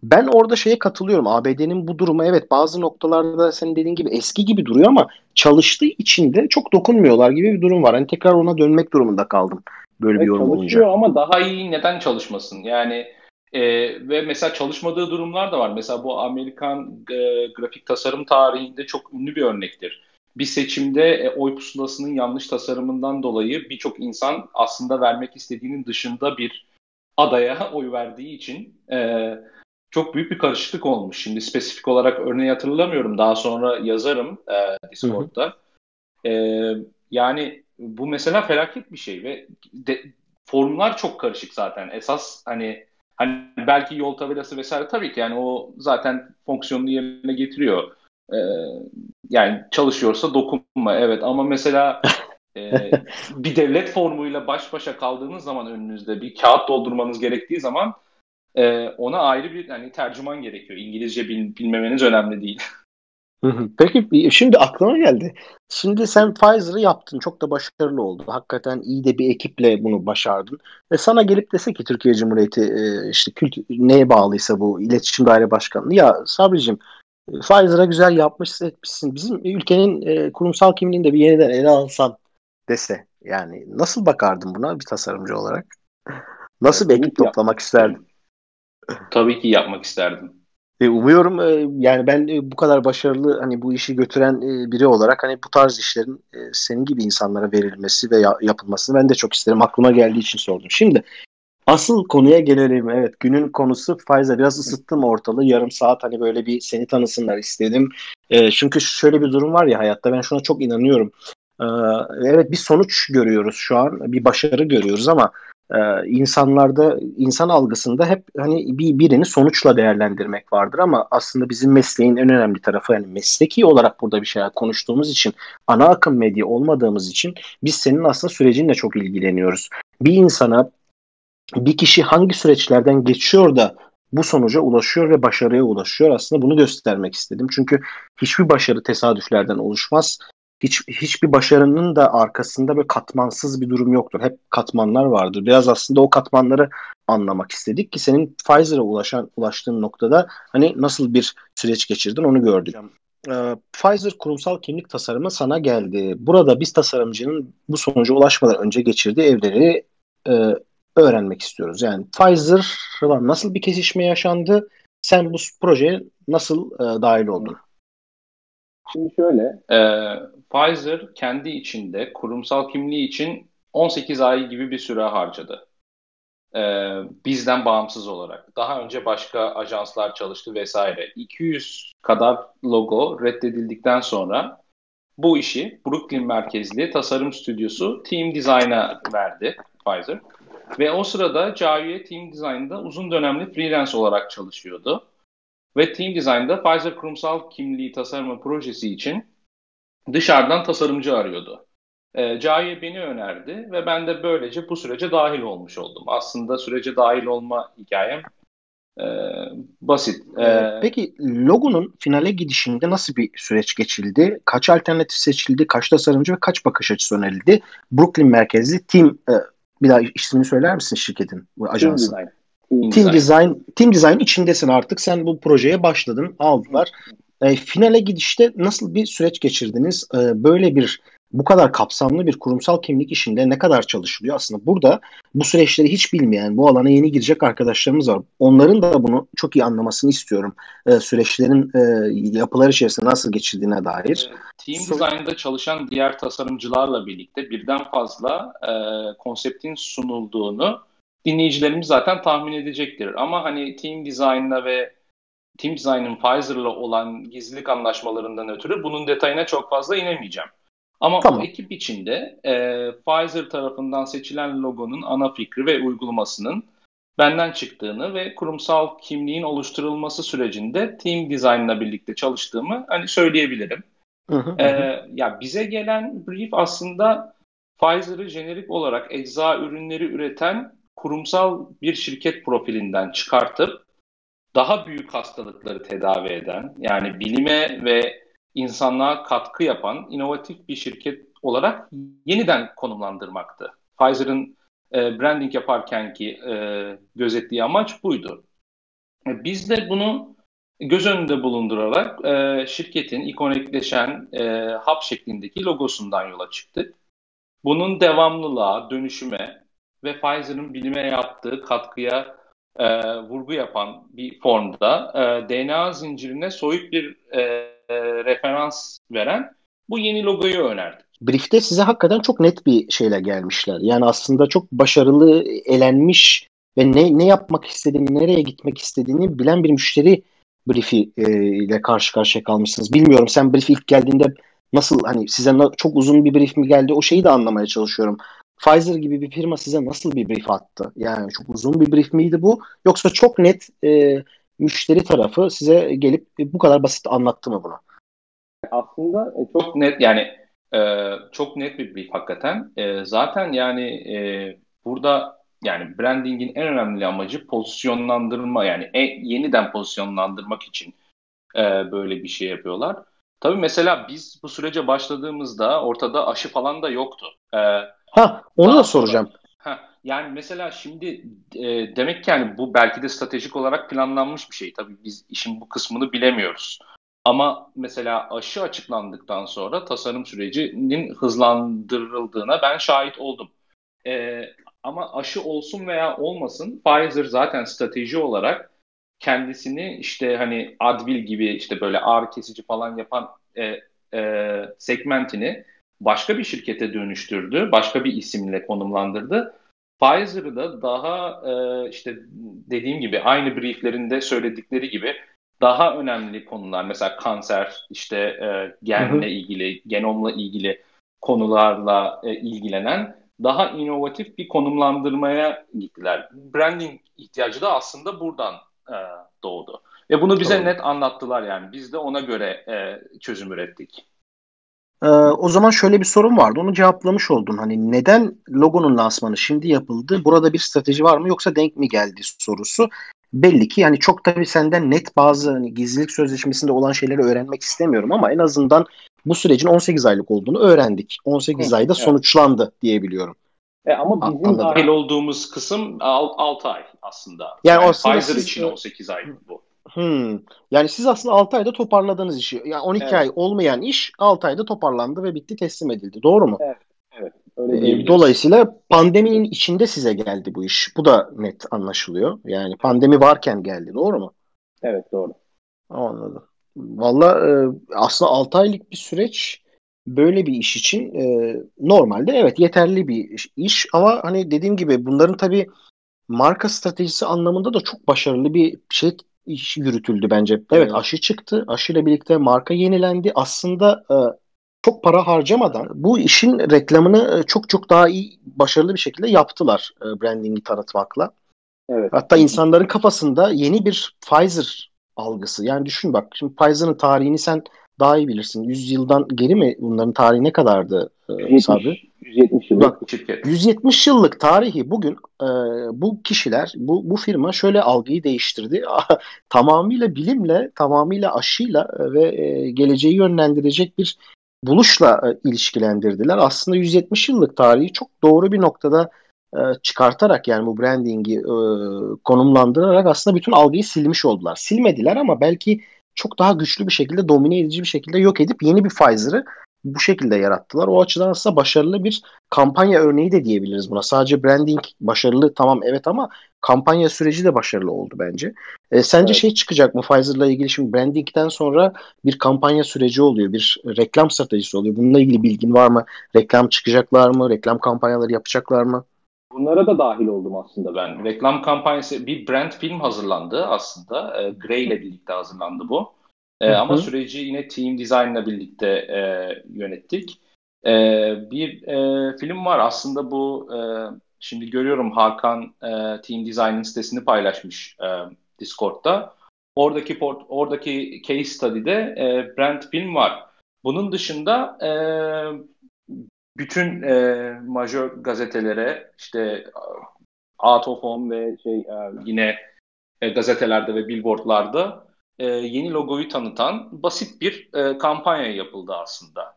Ben orada şeye katılıyorum. ABD'nin bu durumu evet bazı noktalarda senin dediğin gibi eski gibi duruyor ama çalıştığı için de çok dokunmuyorlar gibi bir durum var. Hani tekrar ona dönmek durumunda kaldım. Böyle bir yorum çalışıyor olunca. ama daha iyi neden çalışmasın? Yani e, ve mesela çalışmadığı durumlar da var. Mesela bu Amerikan e, grafik tasarım tarihinde çok ünlü bir örnektir bir seçimde e, oy pusulasının yanlış tasarımından dolayı birçok insan aslında vermek istediğinin dışında bir adaya [LAUGHS] oy verdiği için e, çok büyük bir karışıklık olmuş. Şimdi spesifik olarak örneği hatırlamıyorum. Daha sonra yazarım e, Discord'da. E, yani bu mesela felaket bir şey ve de, formlar çok karışık zaten. Esas hani hani belki yol tabelası vesaire tabii ki yani o zaten fonksiyonunu yerine getiriyor. Ee, yani çalışıyorsa dokunma evet ama mesela e, [LAUGHS] bir devlet formuyla baş başa kaldığınız zaman önünüzde bir kağıt doldurmanız gerektiği zaman e, ona ayrı bir yani tercüman gerekiyor. İngilizce bil, bilmemeniz önemli değil. [LAUGHS] Peki şimdi aklıma geldi. Şimdi sen Pfizer'ı yaptın. Çok da başarılı oldu. Hakikaten iyi de bir ekiple bunu başardın. Ve sana gelip dese ki Türkiye Cumhuriyeti e, işte kült neye bağlıysa bu iletişim daire başkanlığı. Ya Sabri'cim Pfizer'a güzel yapmışsın etmişsin. Bizim ülkenin e, kurumsal kimliğini de bir yeniden ele alsan dese. Yani nasıl bakardın buna bir tasarımcı olarak? Nasıl bir ekip toplamak isterdin? Tabii ki yapmak isterdim. E, umuyorum e, yani ben e, bu kadar başarılı hani bu işi götüren e, biri olarak hani bu tarz işlerin e, senin gibi insanlara verilmesi ve ya, yapılmasını ben de çok isterim. Aklıma geldiği için sordum. Şimdi asıl konuya gelelim. Evet günün konusu Pfizer. Biraz ısıttım ortalığı. Yarım saat hani böyle bir seni tanısınlar istedim. E, çünkü şöyle bir durum var ya hayatta ben şuna çok inanıyorum. E, evet bir sonuç görüyoruz şu an. Bir başarı görüyoruz ama e, insanlarda insan algısında hep hani bir birini sonuçla değerlendirmek vardır ama aslında bizim mesleğin en önemli tarafı yani mesleki olarak burada bir şeyler konuştuğumuz için ana akım medya olmadığımız için biz senin aslında sürecinle çok ilgileniyoruz. Bir insana bir kişi hangi süreçlerden geçiyor da bu sonuca ulaşıyor ve başarıya ulaşıyor. Aslında bunu göstermek istedim. Çünkü hiçbir başarı tesadüflerden oluşmaz hiç hiçbir başarının da arkasında böyle katmansız bir durum yoktur. Hep katmanlar vardır. Biraz aslında o katmanları anlamak istedik ki senin Pfizer'a ulaşan ulaştığın noktada hani nasıl bir süreç geçirdin onu gördük. Ee, Pfizer kurumsal kimlik tasarımı sana geldi. Burada biz tasarımcının bu sonuca ulaşmadan önce geçirdiği evleri e, öğrenmek istiyoruz. Yani Pfizer'la nasıl bir kesişme yaşandı? Sen bu projeye nasıl e, dahil oldun? Şimdi şöyle, e, Pfizer kendi içinde kurumsal kimliği için 18 ay gibi bir süre harcadı. E, bizden bağımsız olarak. Daha önce başka ajanslar çalıştı vesaire. 200 kadar logo reddedildikten sonra bu işi Brooklyn merkezli tasarım stüdyosu Team Design'a verdi Pfizer. Ve o sırada Caviye Team Design'da uzun dönemli freelance olarak çalışıyordu. Ve Team Design'da Pfizer kurumsal kimliği tasarımı projesi için dışarıdan tasarımcı arıyordu. E, Cahiye beni önerdi ve ben de böylece bu sürece dahil olmuş oldum. Aslında sürece dahil olma hikayem e, basit. E, Peki logonun finale gidişinde nasıl bir süreç geçildi? Kaç alternatif seçildi? Kaç tasarımcı ve kaç bakış açısı önerildi? Brooklyn merkezli Team e, bir daha ismini söyler misin şirketin, bu ajansın? Team Design. Team. Design. Team Design içindesin artık. Sen bu projeye başladın, aldılar. E, finale gidişte nasıl bir süreç geçirdiniz? E, böyle bir bu kadar kapsamlı bir kurumsal kimlik işinde ne kadar çalışılıyor? Aslında burada bu süreçleri hiç bilmeyen, bu alana yeni girecek arkadaşlarımız var. Onların da bunu çok iyi anlamasını istiyorum. E, süreçlerin e, yapılar içerisinde nasıl geçildiğine dair. Team Design'da çalışan diğer tasarımcılarla birlikte birden fazla e, konseptin sunulduğunu dinleyicilerimiz zaten tahmin edecektir. Ama hani Team Design'la ve Team Design'ın Pfizer'la olan gizlilik anlaşmalarından ötürü bunun detayına çok fazla inemeyeceğim. Ama tamam. o ekip içinde e, Pfizer tarafından seçilen logonun ana fikri ve uygulamasının benden çıktığını ve kurumsal kimliğin oluşturulması sürecinde Team Design'la birlikte çalıştığımı hani söyleyebilirim. Hı hı, ee, ya bize gelen brief aslında Pfizer'ı jenerik olarak ecza ürünleri üreten kurumsal bir şirket profilinden çıkartıp daha büyük hastalıkları tedavi eden yani bilime ve insanlığa katkı yapan inovatif bir şirket olarak yeniden konumlandırmaktı. Pfizer'ın e, branding yaparken ki e, gözettiği amaç buydu. E, biz de bunu göz önünde bulundurarak e, şirketin ikonikleşen e, hap şeklindeki logosundan yola çıktık. Bunun devamlılığa, dönüşüme ve Pfizer'ın bilime yaptığı katkıya e, vurgu yapan bir formda e, DNA zincirine soyut bir e, referans veren bu yeni logoyu önerdik. Brief'te size hakikaten çok net bir şeyle gelmişler. Yani aslında çok başarılı, elenmiş ve ne ne yapmak istediğini, nereye gitmek istediğini bilen bir müşteri brief'i e, ile karşı karşıya kalmışsınız. Bilmiyorum sen brief ilk geldiğinde nasıl hani size çok uzun bir brief mi geldi o şeyi de anlamaya çalışıyorum. Pfizer gibi bir firma size nasıl bir brief attı? Yani çok uzun bir brief miydi bu? Yoksa çok net e, müşteri tarafı size gelip e, bu kadar basit anlattı mı bunu? Aslında e, çok net yani e, çok net bir brief hakikaten. E, zaten yani e, burada yani brandingin en önemli amacı pozisyonlandırma yani e, yeniden pozisyonlandırmak için e, böyle bir şey yapıyorlar. Tabii mesela biz bu sürece başladığımızda ortada aşı falan da yoktu. E, Ha onu da soracağım. ha, yani mesela şimdi e, demek ki yani bu belki de stratejik olarak planlanmış bir şey. Tabii biz işin bu kısmını bilemiyoruz. Ama mesela aşı açıklandıktan sonra tasarım sürecinin hızlandırıldığına ben şahit oldum. E, ama aşı olsun veya olmasın Pfizer zaten strateji olarak kendisini işte hani Advil gibi işte böyle ağrı kesici falan yapan e, e, segmentini başka bir şirkete dönüştürdü. Başka bir isimle konumlandırdı. Pfizer'ı da daha e, işte dediğim gibi aynı brieflerinde söyledikleri gibi daha önemli konular mesela kanser, işte e, genle ilgili, genomla ilgili konularla e, ilgilenen daha inovatif bir konumlandırmaya gittiler. Branding ihtiyacı da aslında buradan e, doğdu. Ve bunu bize Doğru. net anlattılar yani. Biz de ona göre e, çözüm ürettik. Ee, o zaman şöyle bir sorun vardı. Onu cevaplamış oldun. Hani neden logonun lansmanı şimdi yapıldı? Burada bir strateji var mı yoksa denk mi geldi sorusu. Belli ki yani çok tabii senden net bazı hani gizlilik sözleşmesinde olan şeyleri öğrenmek istemiyorum ama en azından bu sürecin 18 aylık olduğunu öğrendik. 18 Hı, ayda evet. sonuçlandı diyebiliyorum. E ama bizim Anladım. dahil olduğumuz kısım 6 ay aslında. Yani, yani Pfizer siz, için 18 ay bu. Hmm. Yani siz aslında 6 ayda toparladınız işi. Yani 12 evet. ay olmayan iş 6 ayda toparlandı ve bitti teslim edildi. Doğru mu? Evet. Evet. Öyle ee, dolayısıyla pandeminin içinde size geldi bu iş. Bu da net anlaşılıyor. Yani pandemi varken geldi. Doğru mu? Evet doğru. Anladım. Valla e, aslında 6 aylık bir süreç böyle bir iş için e, normalde evet yeterli bir iş ama hani dediğim gibi bunların tabii marka stratejisi anlamında da çok başarılı bir şey iş yürütüldü bence. Evet, evet aşı çıktı. Aşıyla birlikte marka yenilendi. Aslında e, çok para harcamadan bu işin reklamını e, çok çok daha iyi başarılı bir şekilde yaptılar e, brandingi tanıtmakla. Evet. Hatta insanların kafasında yeni bir Pfizer algısı. Yani düşün bak şimdi Pfizer'ın tarihini sen daha iyi bilirsin. 100 yıldan geri mi bunların tarihi ne kadardı e, Sabri? 170 yıllık şirket. 170 yıllık tarihi bugün e, bu kişiler, bu, bu firma şöyle algıyı değiştirdi. [LAUGHS] tamamıyla bilimle, tamamıyla aşıyla ve e, geleceği yönlendirecek bir buluşla e, ilişkilendirdiler. Aslında 170 yıllık tarihi çok doğru bir noktada e, çıkartarak yani bu brandingi e, konumlandırarak aslında bütün algıyı silmiş oldular. Silmediler ama belki çok daha güçlü bir şekilde, domine edici bir şekilde yok edip yeni bir Pfizer'ı bu şekilde yarattılar. O açıdan aslında başarılı bir kampanya örneği de diyebiliriz buna. Sadece branding başarılı tamam evet ama kampanya süreci de başarılı oldu bence. E, sence evet. şey çıkacak mı Pfizer'la ilgili şimdi brandingden sonra bir kampanya süreci oluyor, bir reklam stratejisi oluyor. Bununla ilgili bilgin var mı? Reklam çıkacaklar mı? Reklam kampanyaları yapacaklar mı? Bunlara da dahil oldum aslında ben. Reklam kampanyası, bir brand film hazırlandı aslında. E, Grey ile birlikte hazırlandı bu. E, ama süreci yine team design'la birlikte e, yönettik. E, bir e, film var aslında bu e, şimdi görüyorum Hakan e, team design'ın sitesini paylaşmış e, Discord'da. Oradaki port, oradaki case study'de e, brand film var. Bunun dışında e, bütün e, majör gazetelere işte Out of Home ve şey e, yine e, gazetelerde ve billboardlarda e, yeni logoyu tanıtan basit bir e, kampanya yapıldı aslında.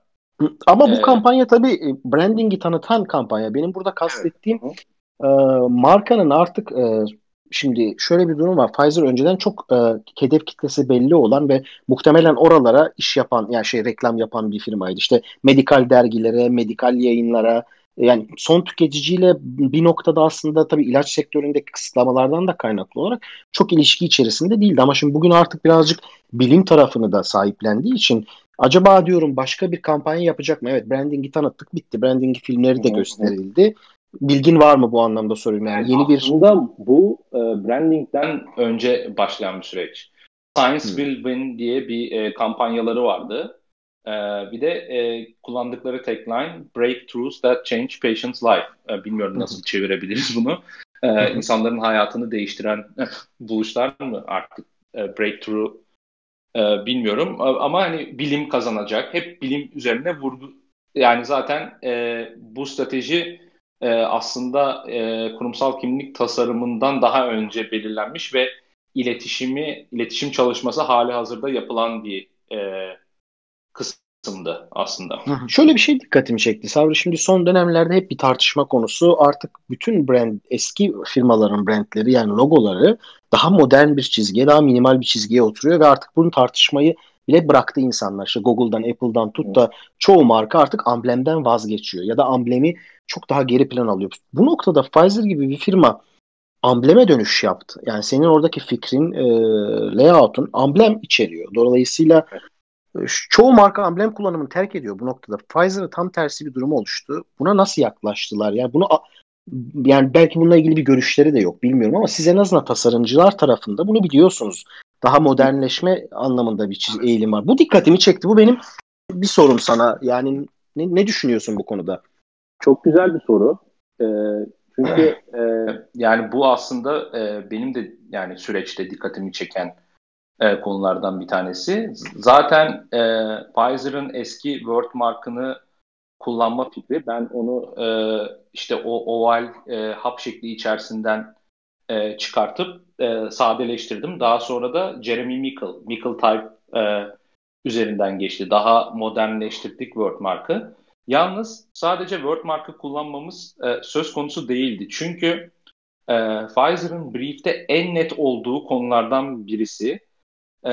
Ama bu ee, kampanya tabii e, brandingi tanıtan kampanya. Benim burada kastettiğim evet. e, markanın artık e, şimdi şöyle bir durum var. Pfizer önceden çok e, hedef kitlesi belli olan ve muhtemelen oralara iş yapan yani şey reklam yapan bir firmaydı. İşte medikal dergilere, medikal yayınlara, yani son tüketiciyle bir noktada aslında tabii ilaç sektöründeki kısıtlamalardan da kaynaklı olarak çok ilişki içerisinde değildi. Ama şimdi bugün artık birazcık bilim tarafını da sahiplendiği için acaba diyorum başka bir kampanya yapacak mı? Evet brandingi tanıttık bitti. Brandingi filmleri de gösterildi. Bilgin var mı bu anlamda soruyorum yani, yani yeni bir aslında bu e, brandingden önce başlayan bir süreç. Science hmm. Will Win diye bir e, kampanyaları vardı. Ee, bir de e, kullandıkları tagline Breakthroughs that change patients' life. Ee, bilmiyorum nasıl çevirebiliriz bunu. Ee, insanların hayatını değiştiren [LAUGHS] buluşlar mı artık e, breakthrough e, bilmiyorum. Ama hani bilim kazanacak. Hep bilim üzerine vurdu. Yani zaten e, bu strateji e, aslında e, kurumsal kimlik tasarımından daha önce belirlenmiş ve iletişimi, iletişim çalışması hali hazırda yapılan bir e, kısımdı aslında. Şöyle bir şey dikkatimi çekti. Sabri şimdi son dönemlerde hep bir tartışma konusu. Artık bütün brand eski firmaların brandleri yani logoları daha modern bir çizgiye, daha minimal bir çizgiye oturuyor ve artık bunun tartışmayı bile bıraktı insanlar. İşte Google'dan, Apple'dan tut da çoğu marka artık amblemden vazgeçiyor ya da amblemi çok daha geri plan alıyor. Bu noktada Pfizer gibi bir firma ambleme dönüş yaptı. Yani senin oradaki fikrin, e, layout'un amblem içeriyor. Dolayısıyla e, çoğu marka amblem kullanımını terk ediyor bu noktada. Pfizer'ı tam tersi bir durum oluştu. Buna nasıl yaklaştılar? Yani bunu yani belki bununla ilgili bir görüşleri de yok bilmiyorum ama siz en azından tasarımcılar tarafında bunu biliyorsunuz. Daha modernleşme anlamında bir eğilim var. Bu dikkatimi çekti. Bu benim bir sorum sana. Yani ne, ne düşünüyorsun bu konuda? Çok güzel bir soru. Ee, çünkü e... yani bu aslında e, benim de yani süreçte dikkatimi çeken e, konulardan bir tanesi. Zaten e, Pfizer'ın eski Word markını kullanma fikri. Ben onu e, işte o oval e, hap şekli içerisinden e, çıkartıp e, sadeleştirdim. Daha sonra da Jeremy Mickle, Mickle Type e, üzerinden geçti. Daha modernleştirdik Word markı. Yalnız sadece Word markı kullanmamız e, söz konusu değildi. Çünkü e, Pfizer'ın brief'te en net olduğu konulardan birisi e,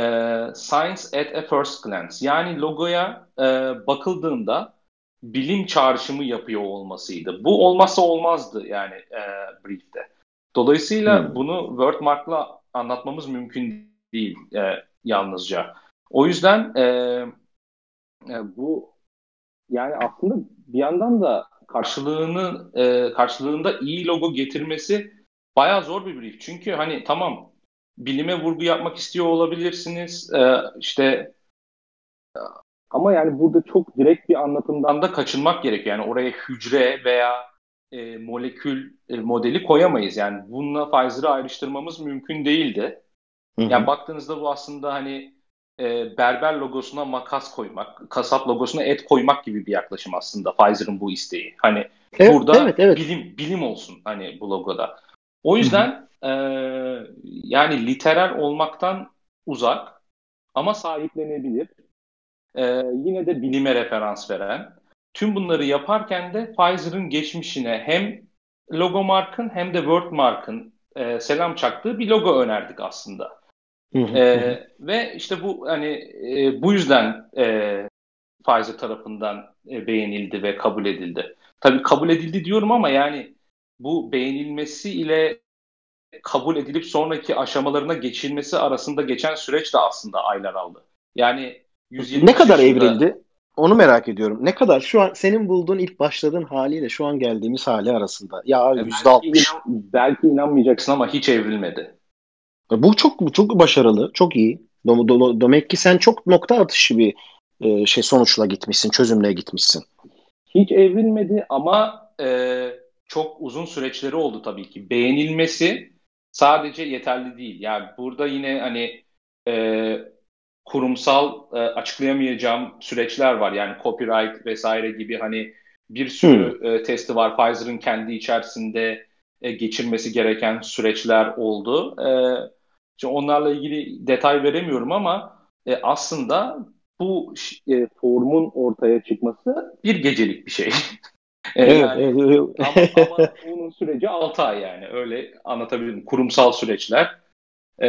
Science at a First Glance. Yani logoya e, bakıldığında bilim çağrışımı yapıyor olmasıydı. Bu olmazsa olmazdı yani e, brief'te. Dolayısıyla hmm. bunu Wordmark'la anlatmamız mümkün değil e, yalnızca. O yüzden e, e, bu yani aslında bir yandan da karşılığını e, karşılığında iyi logo getirmesi bayağı zor bir brief. Çünkü hani tamam bilime vurgu yapmak istiyor olabilirsiniz. E, işte ama yani burada çok direkt bir anlatımdan da kaçınmak gerekiyor. Yani oraya hücre veya e, molekül e, modeli koyamayız. Yani bununla Pfizer'ı ayrıştırmamız mümkün değildi. Hı hı. Yani baktığınızda bu aslında hani e, berber logosuna makas koymak, kasap logosuna et koymak gibi bir yaklaşım aslında Pfizer'ın bu isteği. Hani evet, burada evet, evet. bilim bilim olsun hani bu logoda. O yüzden e, yani literal olmaktan uzak ama sahiplenebilir e, yine de bilime referans veren. Tüm bunları yaparken de Pfizer'ın geçmişine hem logomarkın hem de wordmark'ın e, selam çaktığı bir logo önerdik aslında. e, ve işte bu hani e, bu yüzden e, Pfizer tarafından e, beğenildi ve kabul edildi. Tabii kabul edildi diyorum ama yani bu beğenilmesi ile kabul edilip sonraki aşamalarına geçilmesi arasında geçen süreç de aslında aylar aldı. Yani ne kadar yaşında... evrildi? Onu merak ediyorum. Ne kadar şu an senin bulduğun ilk başladığın haliyle şu an geldiğimiz hali arasında? Ya yüzde altmış. Belki inanmayacaksın ama hiç evrilmedi. Bu çok çok başarılı, çok iyi. Demek ki sen çok nokta atışı bir e, şey sonuçla gitmişsin, çözümle gitmişsin. Hiç evrilmedi ama e, çok uzun süreçleri oldu tabii ki. Beğenilmesi sadece yeterli değil. Yani burada yine hani e, kurumsal e, açıklayamayacağım süreçler var. Yani copyright vesaire gibi hani bir sürü hmm. e, testi var. Pfizer'ın kendi içerisinde e, geçirmesi gereken süreçler oldu. E, işte onlarla ilgili detay veremiyorum ama e, aslında bu e, formun ortaya çıkması bir gecelik bir şey. [LAUGHS] e, evet, yani, evet, evet. Ama, ama onun süreci 6 ay yani öyle anlatabilirim. Kurumsal süreçler e,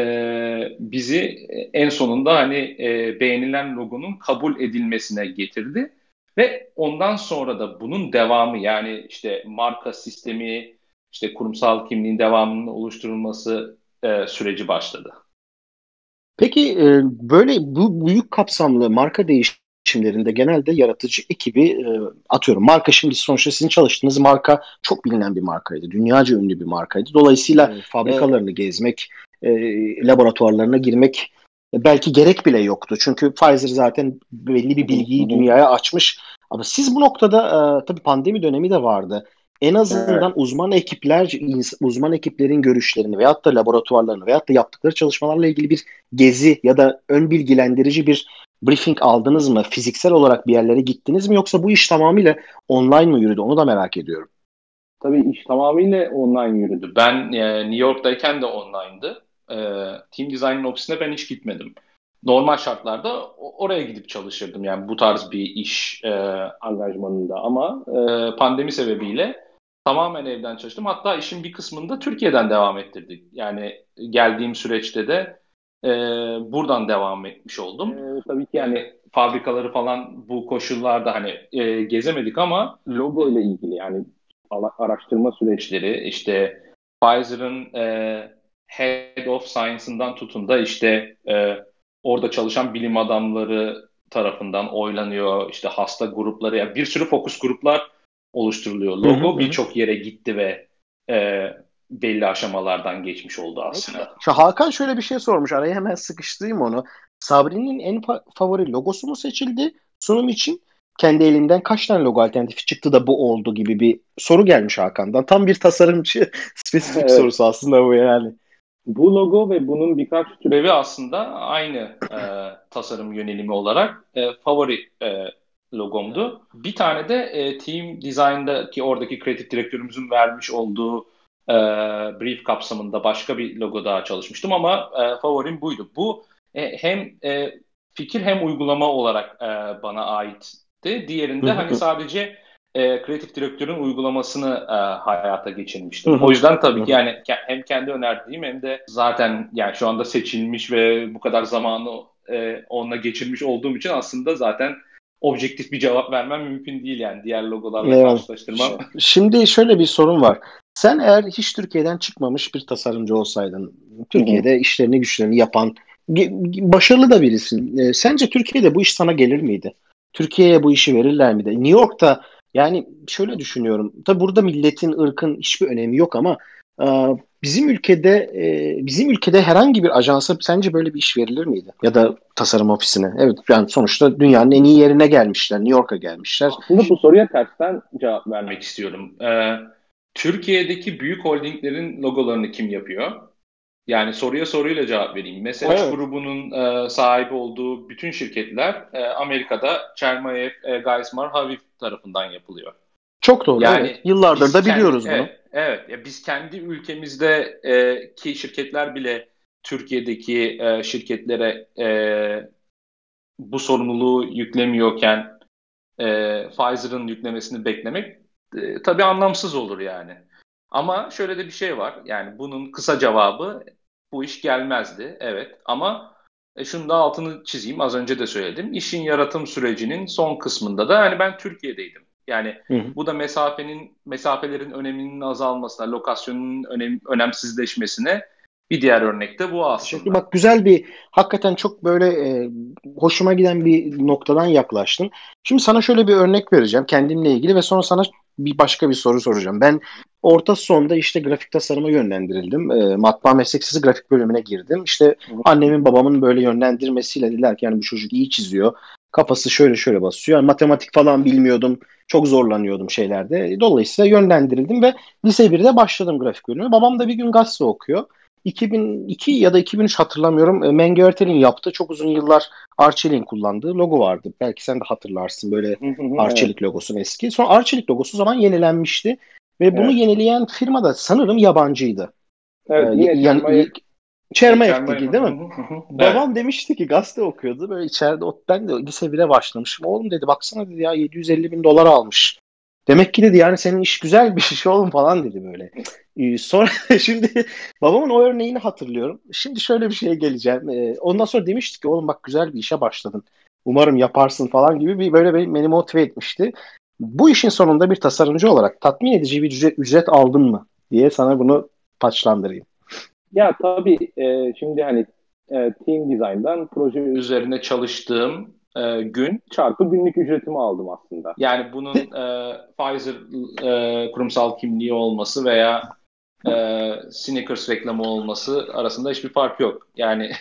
bizi en sonunda hani e, beğenilen logonun kabul edilmesine getirdi. Ve ondan sonra da bunun devamı yani işte marka sistemi, işte kurumsal kimliğin devamının oluşturulması e, süreci başladı. Peki e, böyle bu büyük kapsamlı marka değişimlerinde genelde yaratıcı ekibi e, atıyorum. Marka şimdi sonuçta sizin çalıştığınız marka çok bilinen bir markaydı. Dünyaca ünlü bir markaydı. Dolayısıyla evet. fabrikalarını evet. gezmek, e, laboratuvarlarına girmek belki gerek bile yoktu. Çünkü Pfizer zaten belli bir bilgiyi dünyaya açmış. Ama siz bu noktada e, tabii pandemi dönemi de vardı. En azından evet. uzman ekipler, uzman ekiplerin görüşlerini veyahut da laboratuvarlarını veyahut da yaptıkları çalışmalarla ilgili bir gezi ya da ön bilgilendirici bir briefing aldınız mı? Fiziksel olarak bir yerlere gittiniz mi? Yoksa bu iş tamamıyla online mı yürüdü? Onu da merak ediyorum. Tabii iş tamamıyla online yürüdü. Ben e, New York'tayken de online'dı e, Team Design'ın ofisine ben hiç gitmedim. Normal şartlarda oraya gidip çalışırdım yani bu tarz bir iş e, angajmanında ama e, pandemi sebebiyle tamamen evden çalıştım. Hatta işin bir kısmını da Türkiye'den devam ettirdik. Yani geldiğim süreçte de e, buradan devam etmiş oldum. E, tabii ki yani fabrikaları falan bu koşullarda hani e, gezemedik ama logo ile ilgili yani araştırma süreçleri işte Pfizer'ın e, Head of Science'ından tutun da işte e, orada çalışan bilim adamları tarafından oylanıyor. İşte hasta grupları, yani bir sürü fokus gruplar oluşturuluyor. Logo birçok yere gitti ve e, belli aşamalardan geçmiş oldu aslında. Şu Hakan şöyle bir şey sormuş. Araya hemen sıkıştırayım onu. Sabri'nin en favori logosu mu seçildi sunum için? Kendi elinden kaç tane logo alternatifi çıktı da bu oldu gibi bir soru gelmiş Hakan'dan. Tam bir tasarımcı [LAUGHS] spesifik evet. sorusu aslında bu yani. Bu logo ve bunun birkaç türevi aslında aynı e, tasarım yönelimi olarak e, favori e, logomdu. Bir tane de e, Team Design'daki oradaki kreatif direktörümüzün vermiş olduğu e, brief kapsamında başka bir logo daha çalışmıştım ama e, favorim buydu. Bu e, hem e, fikir hem uygulama olarak e, bana aitti. Diğerinde hani sadece e, kreatif direktörün uygulamasını e, hayata geçirmiştim. O yüzden tabii ki yani hem kendi önerdiğim hem de zaten yani şu anda seçilmiş ve bu kadar zamanı e, onunla geçirmiş olduğum için aslında zaten objektif bir cevap vermem mümkün değil yani diğer logolarla evet. karşılaştırmam. Şimdi şöyle bir sorun var. Sen eğer hiç Türkiye'den çıkmamış bir tasarımcı olsaydın, Türkiye'de Hı-hı. işlerini güçlerini yapan, başarılı da birisin. E, sence Türkiye'de bu iş sana gelir miydi? Türkiye'ye bu işi verirler miydi? New York'ta yani şöyle düşünüyorum. Tabi burada milletin, ırkın hiçbir önemi yok ama e, bizim ülkede e, bizim ülkede herhangi bir ajansa sence böyle bir iş verilir miydi? Ya da tasarım ofisine. Evet yani sonuçta dünyanın en iyi yerine gelmişler. New York'a gelmişler. Aslında bu soruya tersten cevap vermek istiyorum. Ee, Türkiye'deki büyük holdinglerin logolarını kim yapıyor? Yani soruya soruyla cevap vereyim. Mesela evet. grubunun e, sahibi olduğu bütün şirketler e, Amerika'da Chermayev, e, Geismar, Havif tarafından yapılıyor. Çok doğru. Yani evet. Yıllardır da biliyoruz kendi, bunu. Evet, evet. Ya biz kendi ülkemizde e, ki şirketler bile Türkiye'deki e, şirketlere e, bu sorumluluğu yüklemiyorken e, Pfizer'ın yüklemesini beklemek e, tabii anlamsız olur yani. Ama şöyle de bir şey var. Yani bunun kısa cevabı bu iş gelmezdi. Evet ama e, şunu da altını çizeyim. Az önce de söyledim. İşin yaratım sürecinin son kısmında da hani ben Türkiye'deydim. Yani hı hı. bu da mesafenin mesafelerin öneminin azalmasına, lokasyonun önem, önemsizleşmesine bir diğer örnek de bu aslında. Şimdi bak güzel bir hakikaten çok böyle e, hoşuma giden bir noktadan yaklaştın. Şimdi sana şöyle bir örnek vereceğim kendimle ilgili ve sonra sana bir başka bir soru soracağım. Ben orta sonda işte grafik tasarıma yönlendirildim. E, matbaa meslek grafik bölümüne girdim. İşte annemin babamın böyle yönlendirmesiyle dediler ki yani bu çocuk iyi çiziyor. Kafası şöyle şöyle basıyor. Yani matematik falan bilmiyordum. Çok zorlanıyordum şeylerde. Dolayısıyla yönlendirildim ve lise 1'de başladım grafik bölümü. Babam da bir gün gazete okuyor. 2002 ya da 2003 hatırlamıyorum. E, Mengi Örtel'in yaptığı çok uzun yıllar Arçelik'in kullandığı logo vardı. Belki sen de hatırlarsın böyle Arçelik logosun eski. Sonra Arçelik logosu zaman yenilenmişti. Ve bunu evet. yenileyen firma da sanırım yabancıydı. Evet, ee, yine yani, Çermayev'deki değil mi? Babam demişti ki gazete okuyordu. Böyle içeride ben de lise 1'e başlamışım. Oğlum dedi baksana dedi ya 750 bin dolar almış. Demek ki dedi yani senin iş güzel bir şey oğlum falan dedi böyle. Ee, sonra [LAUGHS] şimdi babamın o örneğini hatırlıyorum. Şimdi şöyle bir şeye geleceğim. Ee, ondan sonra demişti ki oğlum bak güzel bir işe başladın. Umarım yaparsın falan gibi bir böyle beni motive etmişti. Bu işin sonunda bir tasarımcı olarak tatmin edici bir ücret, ücret aldın mı diye sana bunu taçlandırayım. Ya tabii e, şimdi hani e, team design'dan proje üzerine çalıştığım e, gün çarpı günlük ücretimi aldım aslında. Yani bunun e, Pfizer e, kurumsal kimliği olması veya e, Snickers reklamı olması arasında hiçbir fark yok. Yani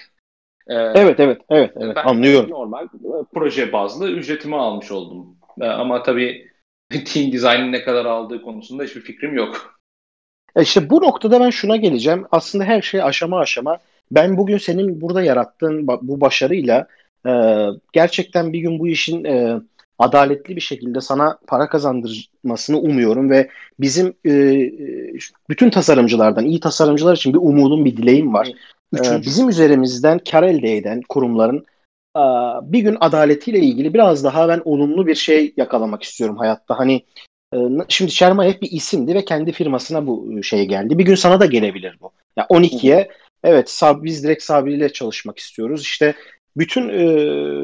e, evet evet evet evet ben anlıyorum. Normal proje bazlı ücretimi almış oldum. E, ama tabii [LAUGHS] team design'in ne kadar aldığı konusunda hiçbir fikrim yok. E işte bu noktada ben şuna geleceğim. Aslında her şey aşama aşama. Ben bugün senin burada yarattığın bu başarıyla e, gerçekten bir gün bu işin e, adaletli bir şekilde sana para kazandırmasını umuyorum ve bizim e, bütün tasarımcılardan, iyi tasarımcılar için bir umudum, bir dileğim var. Üçüncü. bizim üzerimizden kar elde eden kurumların bir gün adaletiyle ilgili biraz daha ben olumlu bir şey yakalamak istiyorum hayatta. Hani şimdi Şermayev bir isimdi ve kendi firmasına bu şey geldi. Bir gün sana da gelebilir bu. Ya yani 12'ye evet biz direkt Sabri ile çalışmak istiyoruz. İşte bütün e,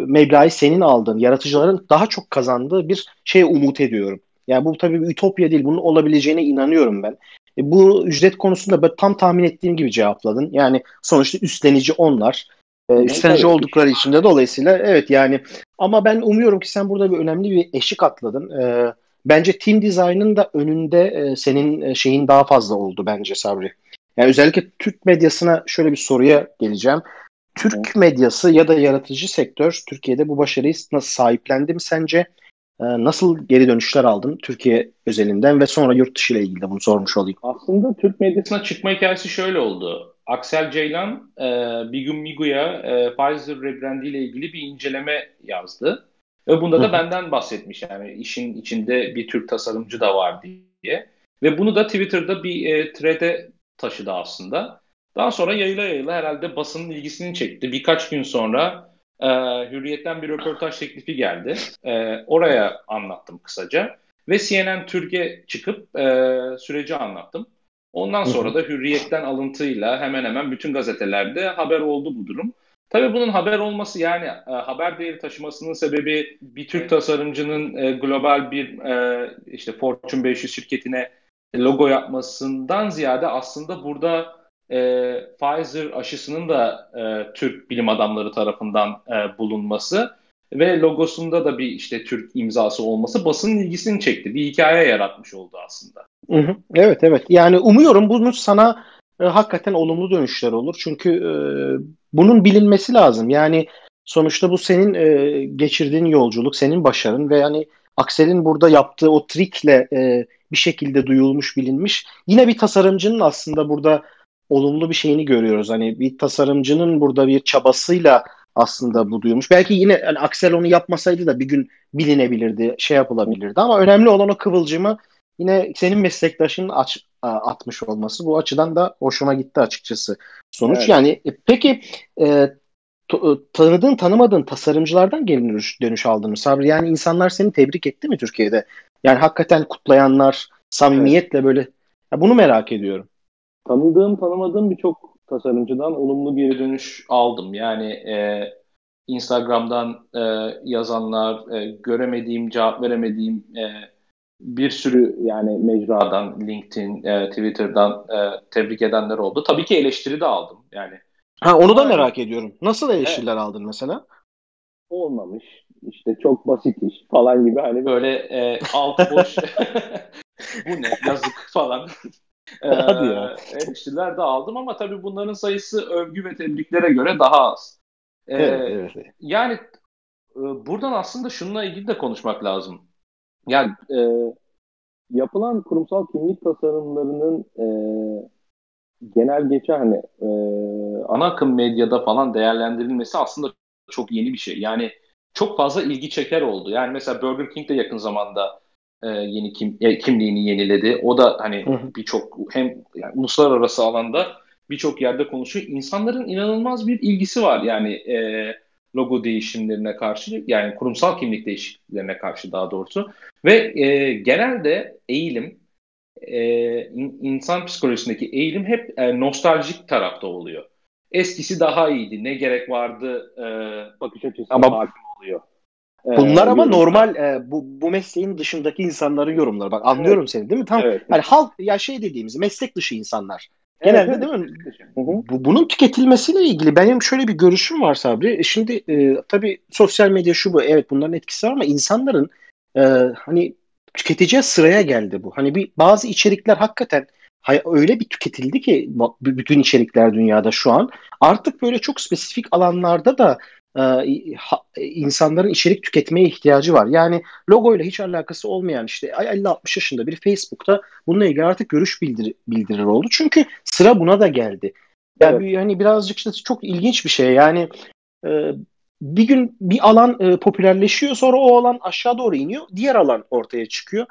meblağı senin aldığın, yaratıcıların daha çok kazandığı bir şeye umut ediyorum. Yani bu tabii bir ütopya değil. Bunun olabileceğine inanıyorum ben. E, bu ücret konusunda ben tam tahmin ettiğim gibi cevapladın. Yani sonuçta üstlenici onlar. E, üstlenici evet, oldukları için de dolayısıyla evet yani ama ben umuyorum ki sen burada bir önemli bir eşik atladın. E, bence team design'ın da önünde e, senin e, şeyin daha fazla oldu bence Sabri. Yani özellikle Türk medyasına şöyle bir soruya geleceğim. Türk medyası ya da yaratıcı sektör Türkiye'de bu başarıyı nasıl sahiplendi mi sence? Ee, nasıl geri dönüşler aldın Türkiye özelinden ve sonra yurt dışı ile ilgili de bunu sormuş olayım. Aslında Türk medyasına çıkma hikayesi şöyle oldu. Aksel Ceylan e, Bigum Migu'ya e, Pfizer rebrandi ile ilgili bir inceleme yazdı. Ve bunda da benden bahsetmiş yani işin içinde bir Türk tasarımcı da var diye. Ve bunu da Twitter'da bir e, thread'e taşıdı aslında. Daha sonra yayıla yayıla herhalde basının ilgisini çekti. Birkaç gün sonra e, Hürriyet'ten bir röportaj teklifi geldi. E, oraya anlattım kısaca. Ve CNN Türkiye çıkıp e, süreci anlattım. Ondan sonra da Hürriyet'ten alıntıyla hemen hemen bütün gazetelerde haber oldu bu durum. Tabii bunun haber olması yani e, haber değeri taşımasının sebebi bir Türk tasarımcının e, global bir e, işte Fortune 500 şirketine logo yapmasından ziyade aslında burada e, Pfizer aşısının da e, Türk bilim adamları tarafından e, bulunması ve logosunda da bir işte Türk imzası olması basının ilgisini çekti. Bir hikaye yaratmış oldu aslında. Evet evet. Yani umuyorum bunu sana e, hakikaten olumlu dönüşler olur. Çünkü e, bunun bilinmesi lazım. Yani sonuçta bu senin e, geçirdiğin yolculuk, senin başarın ve yani Aksel'in burada yaptığı o trikle e, bir şekilde duyulmuş, bilinmiş. Yine bir tasarımcının aslında burada olumlu bir şeyini görüyoruz. Hani bir tasarımcının burada bir çabasıyla aslında bu duyulmuş. Belki yine yani Axel onu yapmasaydı da bir gün bilinebilirdi, şey yapılabilirdi ama önemli olan o kıvılcımı yine senin meslektaşın aç, atmış olması bu açıdan da hoşuma gitti açıkçası. Sonuç evet. yani e, peki e, tanıdığın tanımadığın tasarımcılardan geri dönüş, dönüş aldın mı Sabri? Yani insanlar seni tebrik etti mi Türkiye'de? Yani hakikaten kutlayanlar samimiyetle evet. böyle ya bunu merak ediyorum. Tanıdığım tanımadığım birçok tasarımcıdan olumlu geri dönüş aldım. Yani e, Instagram'dan e, yazanlar, e, göremediğim, cevap veremediğim e, bir sürü yani mecradan, LinkedIn, e, Twitter'dan e, tebrik edenler oldu. Tabii ki eleştiri de aldım. Yani Ha onu da merak ediyorum. Nasıl eleştiriler evet. aldın mesela? Olmamış. İşte çok basit iş falan gibi hani böyle e, alt boş [LAUGHS] bu ne yazık falan. [LAUGHS] Hadi ya. Ee, eleştiriler de aldım ama tabii bunların sayısı övgü ve tebriklere göre daha az. Ee, evet, evet. Yani e, buradan aslında şununla ilgili de konuşmak lazım. Yani e, yapılan kurumsal kimlik tasarımlarının e, genel geçer hani e, ana akım medyada falan değerlendirilmesi aslında çok yeni bir şey. Yani çok fazla ilgi çeker oldu. Yani mesela Burger King de yakın zamanda e, yeni kim, e, kimliğini yeniledi. O da hani birçok hem yani uluslararası alanda birçok yerde konuşuyor. İnsanların inanılmaz bir ilgisi var yani e, logo değişimlerine karşı yani kurumsal kimlik değişikliklerine karşı daha doğrusu ve e, genelde eğilim e, insan psikolojisindeki eğilim hep e, nostaljik tarafta oluyor. Eskisi daha iyiydi. Ne gerek vardı e, bakış açısı ama hakim oluyor. Ee, Bunlar ama yorumlar. normal e, bu bu mesleğin dışındaki insanların yorumları. Bak anlıyorum evet. seni değil mi? Tam evet. hani halk ya şey dediğimiz meslek dışı insanlar. Genelde evet, değil mi? Bu, bunun tüketilmesiyle ilgili benim şöyle bir görüşüm var Sabri. E, şimdi e, tabii sosyal medya şu bu. Evet bunların etkisi var ama insanların e, hani tüketiciye sıraya geldi bu. Hani bir bazı içerikler hakikaten öyle bir tüketildi ki bütün içerikler dünyada şu an artık böyle çok spesifik alanlarda da insanların içerik tüketmeye ihtiyacı var. Yani logo ile hiç alakası olmayan işte 50-60 yaşında bir Facebook'ta bununla ilgili artık görüş bildir, bildirir oldu. Çünkü sıra buna da geldi. Yani evet. hani birazcık işte çok ilginç bir şey. Yani e, bir gün bir alan e, popülerleşiyor sonra o alan aşağı doğru iniyor. Diğer alan ortaya çıkıyor.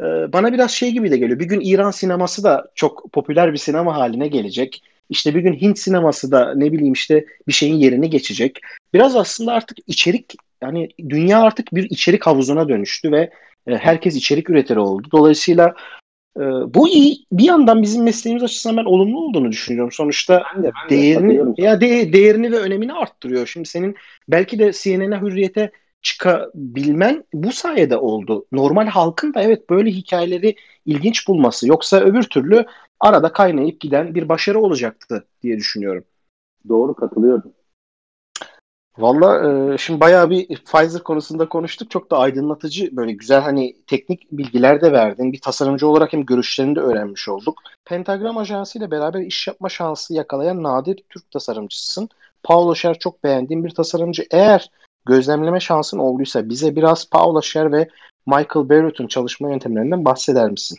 E, bana biraz şey gibi de geliyor. Bir gün İran sineması da çok popüler bir sinema haline gelecek. İşte bir gün Hint sineması da ne bileyim işte bir şeyin yerini geçecek. Biraz aslında artık içerik yani dünya artık bir içerik havuzuna dönüştü ve e, herkes içerik üreteri oldu. Dolayısıyla e, bu iyi bir yandan bizim mesleğimiz açısından ben olumlu olduğunu düşünüyorum. Sonuçta ben de, ben de değerini ya de, değerini ve önemini arttırıyor. Şimdi senin belki de CNN'e hürriyete çıkabilmen bu sayede oldu. Normal halkın da evet böyle hikayeleri ilginç bulması yoksa öbür türlü arada kaynayıp giden bir başarı olacaktı diye düşünüyorum. Doğru katılıyorum. Valla e, şimdi bayağı bir Pfizer konusunda konuştuk. Çok da aydınlatıcı böyle güzel hani teknik bilgiler de verdin. Bir tasarımcı olarak hem görüşlerini de öğrenmiş olduk. Pentagram Ajansı ile beraber iş yapma şansı yakalayan nadir Türk tasarımcısın. Paulo Scher çok beğendiğim bir tasarımcı. Eğer gözlemleme şansın olduysa bize biraz Paulo Scher ve Michael Barrett'ın çalışma yöntemlerinden bahseder misin?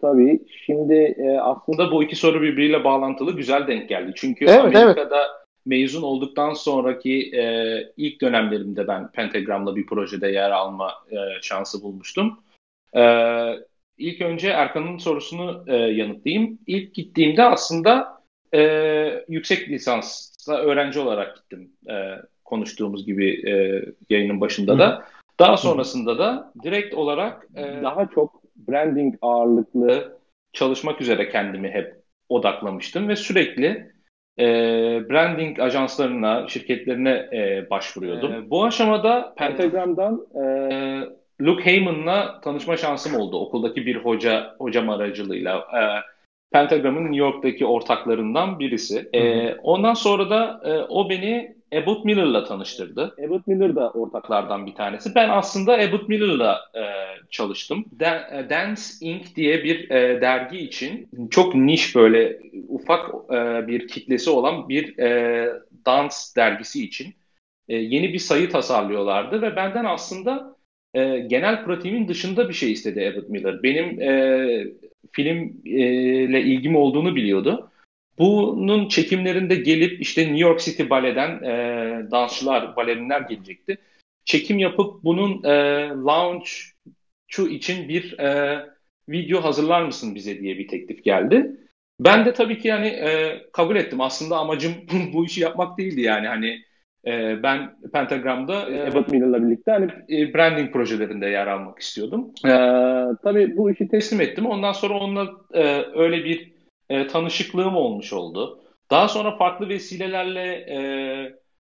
Tabii. Şimdi e, aslında bu iki soru birbiriyle bağlantılı güzel denk geldi. Çünkü evet, Amerika'da evet mezun olduktan sonraki e, ilk dönemlerimde ben Pentagram'la bir projede yer alma e, şansı bulmuştum. E, ilk önce Erkan'ın sorusunu e, yanıtlayayım. İlk gittiğimde aslında e, yüksek lisansta öğrenci olarak gittim. E, konuştuğumuz gibi e, yayının başında da. Daha sonrasında da direkt olarak e, daha çok branding ağırlıklı çalışmak üzere kendimi hep odaklamıştım ve sürekli e, branding ajanslarına, şirketlerine e, başvuruyordum. E, bu aşamada Pentagram'dan e, Luke Heyman'la tanışma şansım oldu. Okuldaki bir hoca hocam aracılığıyla. E, Pentagram'ın New York'taki ortaklarından birisi. E, ondan sonra da e, o beni Abbott Miller'la tanıştırdı. Abbott Miller da ortaklardan bir tanesi. Ben aslında Abbott Miller'la e, çalıştım. E, Dance Inc. diye bir e, dergi için çok niş böyle ufak e, bir kitlesi olan bir e, dans dergisi için e, yeni bir sayı tasarlıyorlardı ve benden aslında e, genel pratiğimin dışında bir şey istedi Abbott Miller. Benim e, filmle ilgim olduğunu biliyordu. Bunun çekimlerinde gelip işte New York City Ballet'den e, dansçılar, balerinler gelecekti. Çekim yapıp bunun e, launch şu için bir e, video hazırlar mısın bize diye bir teklif geldi. Ben de tabii ki yani e, kabul ettim. Aslında amacım [LAUGHS] bu işi yapmak değildi yani hani e, ben Pentagram'da e, Abbott Miller'la birlikte hani e, branding projelerinde yer almak istiyordum. E, tabii bu işi teslim ettim. Ondan sonra onunla e, öyle bir e, tanışıklığım olmuş oldu. Daha sonra farklı vesilelerle e,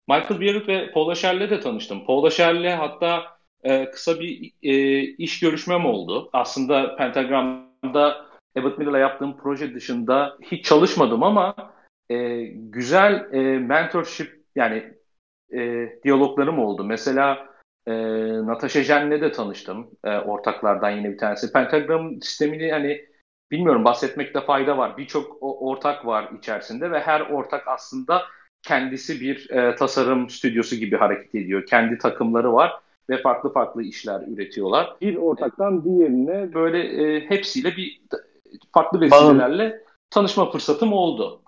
Michael Beirut ve Paul Asher'le de tanıştım. Paul Asher'le hatta e, kısa bir e, iş görüşmem oldu. Aslında Pentagram'da Abbott Miller'la yaptığım proje dışında hiç çalışmadım ama e, güzel e, mentorship yani e, diyaloglarım oldu. Mesela e, Natasha Jen'le de tanıştım. E, ortaklardan yine bir tanesi. Pentagram sistemini hani bilmiyorum bahsetmekte fayda var. Birçok ortak var içerisinde ve her ortak aslında kendisi bir e, tasarım stüdyosu gibi hareket ediyor. Kendi takımları var ve farklı farklı işler üretiyorlar. Bir ortaktan diğerine böyle e, hepsiyle bir farklı vesilelerle tanışma fırsatım oldu.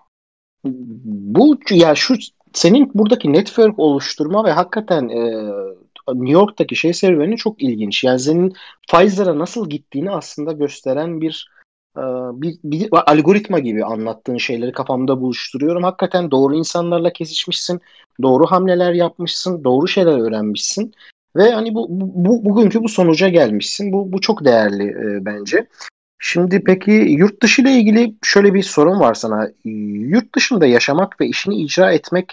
Bu ya şu senin buradaki network oluşturma ve hakikaten e, New York'taki şey serüveni çok ilginç. Yani senin Pfizer'a nasıl gittiğini aslında gösteren bir bir, bir algoritma gibi anlattığın şeyleri kafamda buluşturuyorum. Hakikaten doğru insanlarla kesişmişsin, doğru hamleler yapmışsın, doğru şeyler öğrenmişsin ve hani bu, bu bugünkü bu sonuca gelmişsin. Bu bu çok değerli e, bence. Şimdi peki yurt dışı ile ilgili şöyle bir sorun var sana. Yurt dışında yaşamak ve işini icra etmek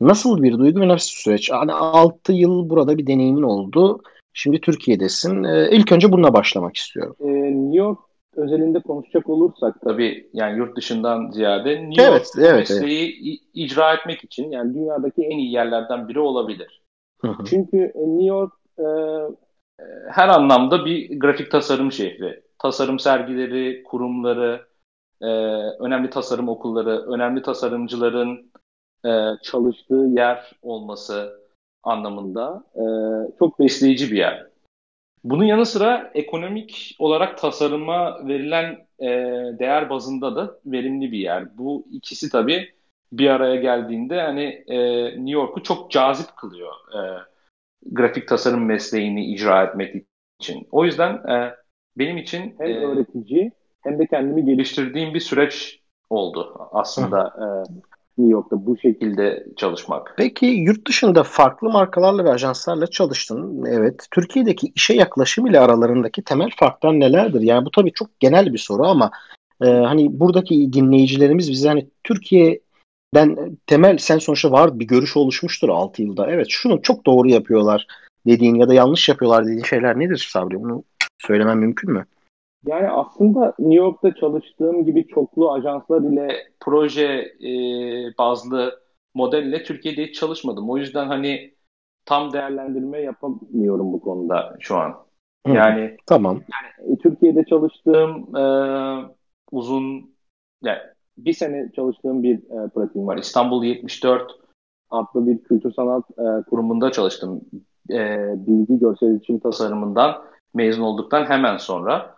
nasıl bir duygu ve nasıl bir süreç? Hani 6 yıl burada bir deneyimin oldu. Şimdi Türkiye'desin. Ee, ilk önce bununla başlamak istiyorum. Ee, New York özelinde konuşacak olursak tabii yani yurt dışından ziyade New York evet, evet, mesleği evet. icra etmek için yani dünyadaki en iyi yerlerden biri olabilir. Çünkü e, New York e, e, her anlamda bir grafik tasarım şehri. Tasarım sergileri, kurumları, e, önemli tasarım okulları, önemli tasarımcıların e, çalıştığı yer olması anlamında e, çok besleyici bir yer. Bunun yanı sıra ekonomik olarak tasarıma verilen e, değer bazında da verimli bir yer. Bu ikisi tabii bir araya geldiğinde hani e, New York'u çok cazip kılıyor e, grafik tasarım mesleğini icra etmek için. O yüzden e, benim için hem e, öğretici hem de kendimi geliştirdiğim bir süreç oldu aslında. e, New York'ta bu şekilde çalışmak. Peki yurt dışında farklı markalarla ve ajanslarla çalıştın. Evet. Türkiye'deki işe yaklaşım ile aralarındaki temel farklar nelerdir? Yani bu tabii çok genel bir soru ama e, hani buradaki dinleyicilerimiz bize hani Türkiye ben temel sen sonuçta var bir görüş oluşmuştur 6 yılda. Evet şunu çok doğru yapıyorlar dediğin ya da yanlış yapıyorlar dediğin şeyler nedir Sabri? Bunu söylemem mümkün mü? Yani aslında New York'ta çalıştığım gibi çoklu ajanslar ile proje e, bazlı modelle Türkiye'de hiç çalışmadım. O yüzden hani tam değerlendirme yapamıyorum bu konuda şu an. Yani tamam. Yani e, Türkiye'de çalıştığım e, uzun yani bir sene çalıştığım bir e, pratiğim var. İstanbul 74 adlı bir kültür sanat e, kurumunda çalıştım. E, bilgi görsel iletişim tasarımından mezun olduktan hemen sonra.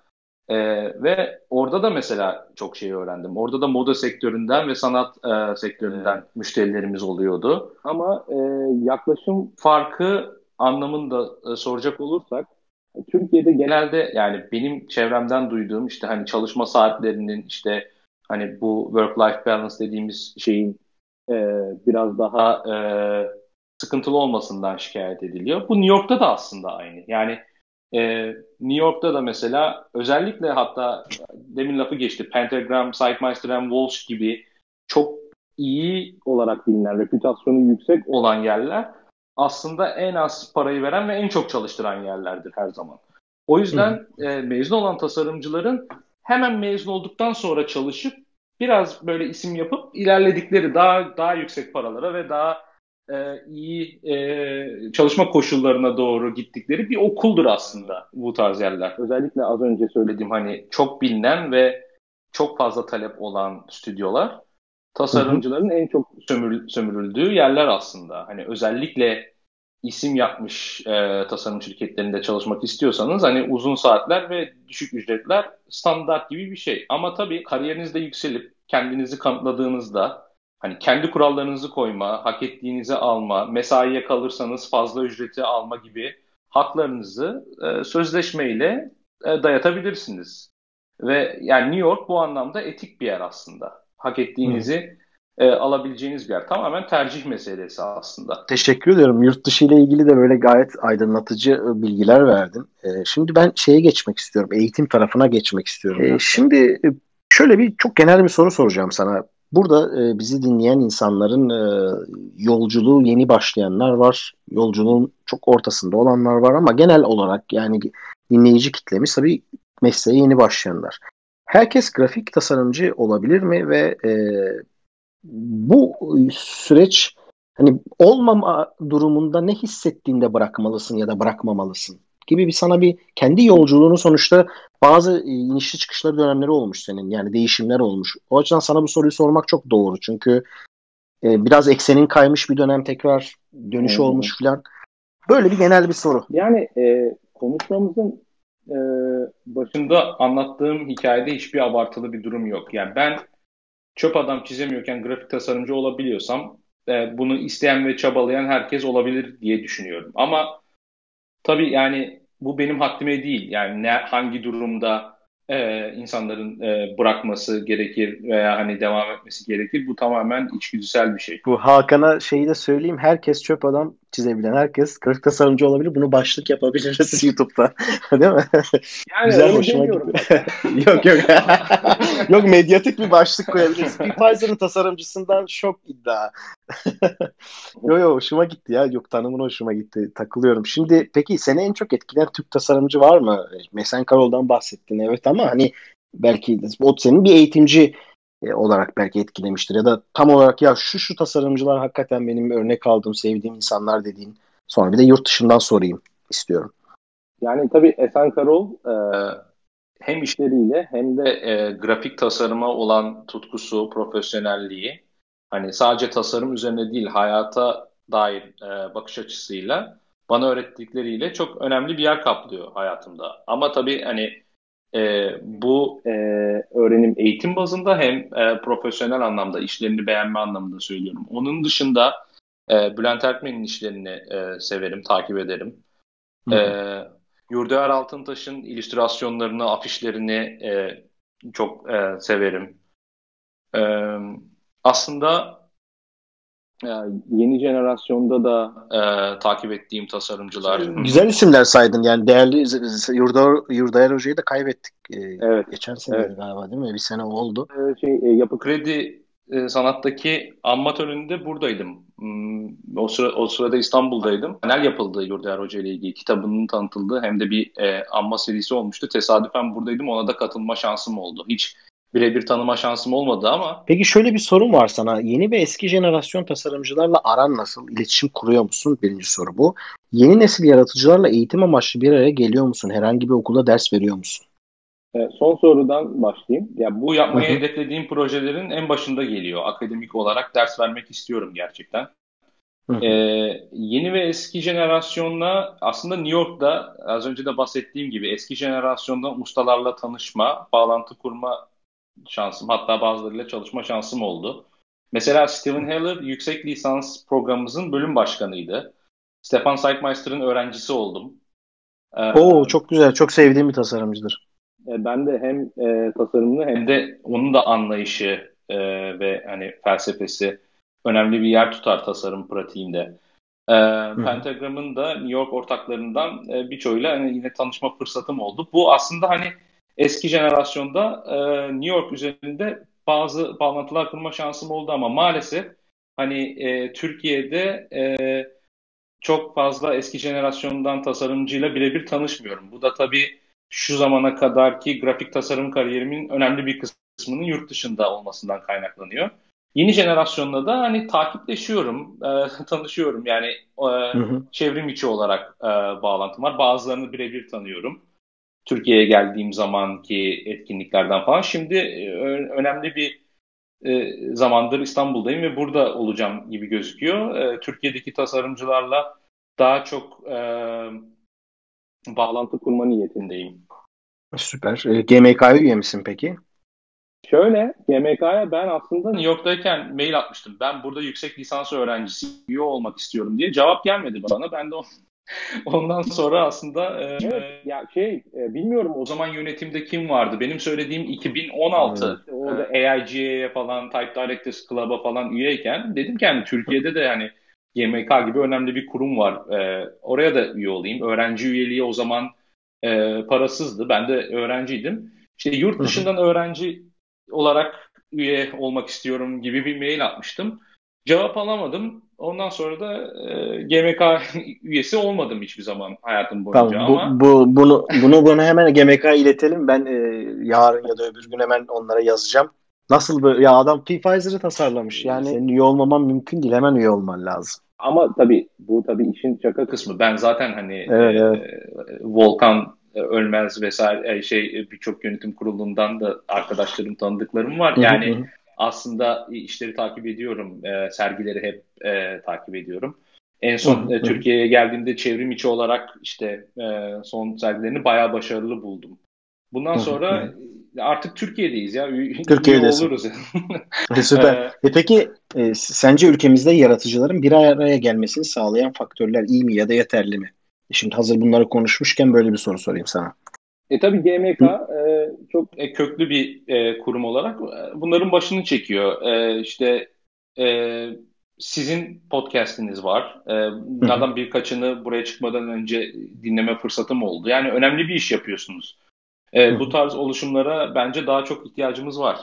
E, ve orada da mesela çok şey öğrendim. Orada da moda sektöründen ve sanat e, sektöründen evet. müşterilerimiz oluyordu. Ama e, yaklaşım farkı anlamında e, soracak olursak Türkiye'de genelde yani benim çevremden duyduğum işte hani çalışma saatlerinin işte hani bu work-life balance dediğimiz şeyin e, biraz daha e, sıkıntılı olmasından şikayet ediliyor. Bu New York'ta da aslında aynı. Yani e, New York'ta da mesela özellikle hatta demin lafı geçti Pentagram, Psychmeister and Walsh gibi çok iyi olarak bilinen, reputasyonu yüksek olan yerler aslında en az parayı veren ve en çok çalıştıran yerlerdir her zaman. O yüzden e, mezun olan tasarımcıların hemen mezun olduktan sonra çalışıp biraz böyle isim yapıp ilerledikleri daha daha yüksek paralara ve daha e, iyi e, çalışma koşullarına doğru gittikleri bir okuldur aslında bu tarz yerler. Özellikle az önce söylediğim hani çok bilinen ve çok fazla talep olan stüdyolar tasarımcıların en çok sömür, sömürüldüğü yerler aslında. Hani özellikle isim yapmış e, tasarım şirketlerinde çalışmak istiyorsanız hani uzun saatler ve düşük ücretler standart gibi bir şey. Ama tabii kariyerinizde yükselip kendinizi kanıtladığınızda hani kendi kurallarınızı koyma, hak ettiğinizi alma, mesaiye kalırsanız fazla ücreti alma gibi haklarınızı e, sözleşmeyle e, dayatabilirsiniz. Ve yani New York bu anlamda etik bir yer aslında. Hak ettiğinizi e, alabileceğiniz bir yer. Tamamen tercih meselesi aslında. Teşekkür ediyorum. Yurt dışı ile ilgili de böyle gayet aydınlatıcı e, bilgiler verdin. E, şimdi ben şeye geçmek istiyorum. Eğitim tarafına geçmek istiyorum. E, şimdi e, şöyle bir çok genel bir soru soracağım sana. Burada e, bizi dinleyen insanların e, yolculuğu yeni başlayanlar var. Yolculuğun çok ortasında olanlar var ama genel olarak yani dinleyici kitlemiz tabii mesleğe yeni başlayanlar. Herkes grafik tasarımcı olabilir mi ve e, bu süreç hani olmama durumunda ne hissettiğinde bırakmalısın ya da bırakmamalısın gibi bir sana bir kendi yolculuğunu sonuçta bazı inişli çıkışları dönemleri olmuş senin yani değişimler olmuş. O açıdan sana bu soruyu sormak çok doğru çünkü e, biraz eksenin kaymış bir dönem tekrar dönüş hmm. olmuş filan. Böyle bir genel bir soru. Yani e, konuşmamızın e, başında anlattığım hikayede hiçbir abartılı bir durum yok. Yani ben çöp adam çizemiyorken grafik tasarımcı olabiliyorsam e, bunu isteyen ve çabalayan herkes olabilir diye düşünüyorum. Ama tabii yani bu benim haddime değil. Yani ne hangi durumda e, insanların e, bırakması gerekir veya hani devam etmesi gerekir. Bu tamamen içgüdüsel bir şey. Bu Hakan'a şeyi de söyleyeyim. Herkes çöp adam çizebilen herkes grafik tasarımcı olabilir. Bunu başlık yapabiliriz [LAUGHS] YouTube'da. [LAUGHS] Değil mi? Yani Güzel hoşuma gitti. [LAUGHS] yok yok. yok medyatik bir başlık koyabiliriz. Pfizer'ın tasarımcısından şok iddia. Yok yok hoşuma gitti ya. Yok tanımın hoşuma gitti. Takılıyorum. Şimdi peki seni en çok etkileyen Türk tasarımcı var mı? Mesen Karol'dan bahsettin evet ama hani belki o senin bir eğitimci e, olarak belki etkilemiştir ya da tam olarak ya şu şu tasarımcılar hakikaten benim örnek aldığım, sevdiğim insanlar dediğin. Sonra bir de yurt dışından sorayım istiyorum. Yani tabii Esen Karol e, hem işleriyle hem de e, grafik tasarıma olan tutkusu, profesyonelliği hani sadece tasarım üzerine değil hayata dair e, bakış açısıyla bana öğrettikleriyle çok önemli bir yer kaplıyor hayatımda. Ama tabii hani e, bu e, öğrenim eğitim bazında hem e, profesyonel anlamda işlerini beğenme anlamında söylüyorum. Onun dışında e, Bülent Erkmen'in işlerini e, severim, takip ederim. E, Yurdaer Altıntaş'ın illüstrasyonlarını, afişlerini e, çok e, severim. E, aslında yeni jenerasyonda da e, takip ettiğim tasarımcılar. Güzel isimler saydın yani değerli Yurda, Yurdayer Hoca'yı da kaybettik. E, evet. Geçen sene evet. galiba değil mi? Bir sene oldu. E, şey, e, yapı kredi e, sanattaki amatöründe buradaydım. Hmm, o, sıra, o sırada İstanbul'daydım. Panel yapıldı Yurdaer Hoca ile ilgili. Kitabının tanıtıldığı hem de bir e, anma serisi olmuştu. Tesadüfen buradaydım. Ona da katılma şansım oldu. Hiç birebir tanıma şansım olmadı ama. Peki şöyle bir sorun var sana. Yeni ve eski jenerasyon tasarımcılarla aran nasıl? İletişim kuruyor musun? Birinci soru bu. Yeni nesil yaratıcılarla eğitim amaçlı bir araya geliyor musun? Herhangi bir okulda ders veriyor musun? E, son sorudan başlayayım. Ya bu yapmayı hedeflediğim projelerin en başında geliyor. Akademik olarak ders vermek istiyorum gerçekten. Ee, yeni ve eski jenerasyonla aslında New York'ta az önce de bahsettiğim gibi eski jenerasyondan ustalarla tanışma, bağlantı kurma şansım hatta bazılarıyla çalışma şansım oldu. Mesela Steven Heller yüksek lisans programımızın bölüm başkanıydı. Stefan Seidmeister'ın öğrencisi oldum. Ee, Oo çok güzel. Çok sevdiğim bir tasarımcıdır. E, ben de hem e, tasarımını hem de onun da anlayışı e, ve hani felsefesi önemli bir yer tutar tasarım pratiğinde. E, Pentagram'ın da New York ortaklarından e, birçoğuyla hani yine tanışma fırsatım oldu. Bu aslında hani eski jenerasyonda e, New York üzerinde bazı bağlantılar kurma şansım oldu ama maalesef hani e, Türkiye'de e, çok fazla eski jenerasyondan tasarımcıyla birebir tanışmıyorum. Bu da tabii şu zamana kadarki grafik tasarım kariyerimin önemli bir kısmının yurt dışında olmasından kaynaklanıyor. Yeni jenerasyonla da hani takipleşiyorum, e, [LAUGHS] tanışıyorum. Yani e, hı hı. çevrim içi olarak e, bağlantım var. Bazılarını birebir tanıyorum. Türkiye'ye geldiğim zamanki etkinliklerden falan. Şimdi e, önemli bir e, zamandır İstanbul'dayım ve burada olacağım gibi gözüküyor. E, Türkiye'deki tasarımcılarla daha çok bağlantı kurma niyetindeyim. Süper. GMK'ya üye misin peki? Şöyle, GMK'ya ben aslında New York'tayken mail atmıştım. Ben burada yüksek lisans öğrencisi üye olmak istiyorum diye. Cevap gelmedi bana. Ben de [LAUGHS] ondan sonra aslında e, evet, ya şey e, bilmiyorum o zaman yönetimde kim vardı? Benim söylediğim 2016 evet. orada AIGA'ya falan Type Directors Club'a falan üyeyken dedim ki yani Türkiye'de de yani GMK gibi önemli bir kurum var. E, oraya da üye olayım. Öğrenci üyeliği o zaman e, parasızdı. Ben de öğrenciydim. İşte yurt dışından öğrenci olarak üye olmak istiyorum gibi bir mail atmıştım. Cevap alamadım. Ondan sonra da e, GMK [LAUGHS] üyesi olmadım hiçbir zaman hayatım boyunca tamam, ama. Bu, bunu bunu bunu hemen GMK iletelim. Ben e, yarın ya da öbür gün hemen onlara yazacağım. Nasıl böyle ya adam Pfizer'ı tasarlamış. Yani senin üye olmaman mümkün değil. Hemen üye olman lazım. Ama tabii bu tabii işin şaka kısmı. Ben zaten hani evet, e, evet. Volkan e, Ölmez vesaire e, şey birçok yönetim kurulundan da arkadaşlarım tanıdıklarım var. Yani aslında işleri takip ediyorum. E, sergileri hep e, takip ediyorum. En son e, Türkiye'ye geldiğimde çevrim içi olarak işte e, son sergilerini bayağı başarılı buldum. Bundan sonra artık Türkiye'deyiz ya. [LAUGHS] Türkiye'deyiz. oluruz. Süper. [LAUGHS] e, peki e, sence ülkemizde yaratıcıların bir araya gelmesini sağlayan faktörler iyi mi ya da yeterli mi? Şimdi hazır bunları konuşmuşken böyle bir soru sorayım sana. E tabii GMK e, çok e, köklü bir e, kurum olarak e, bunların başını çekiyor. E, işte e, sizin podcast'iniz var. E, bunlardan birkaçını buraya çıkmadan önce dinleme fırsatım oldu. Yani önemli bir iş yapıyorsunuz. E, bu tarz oluşumlara bence daha çok ihtiyacımız var.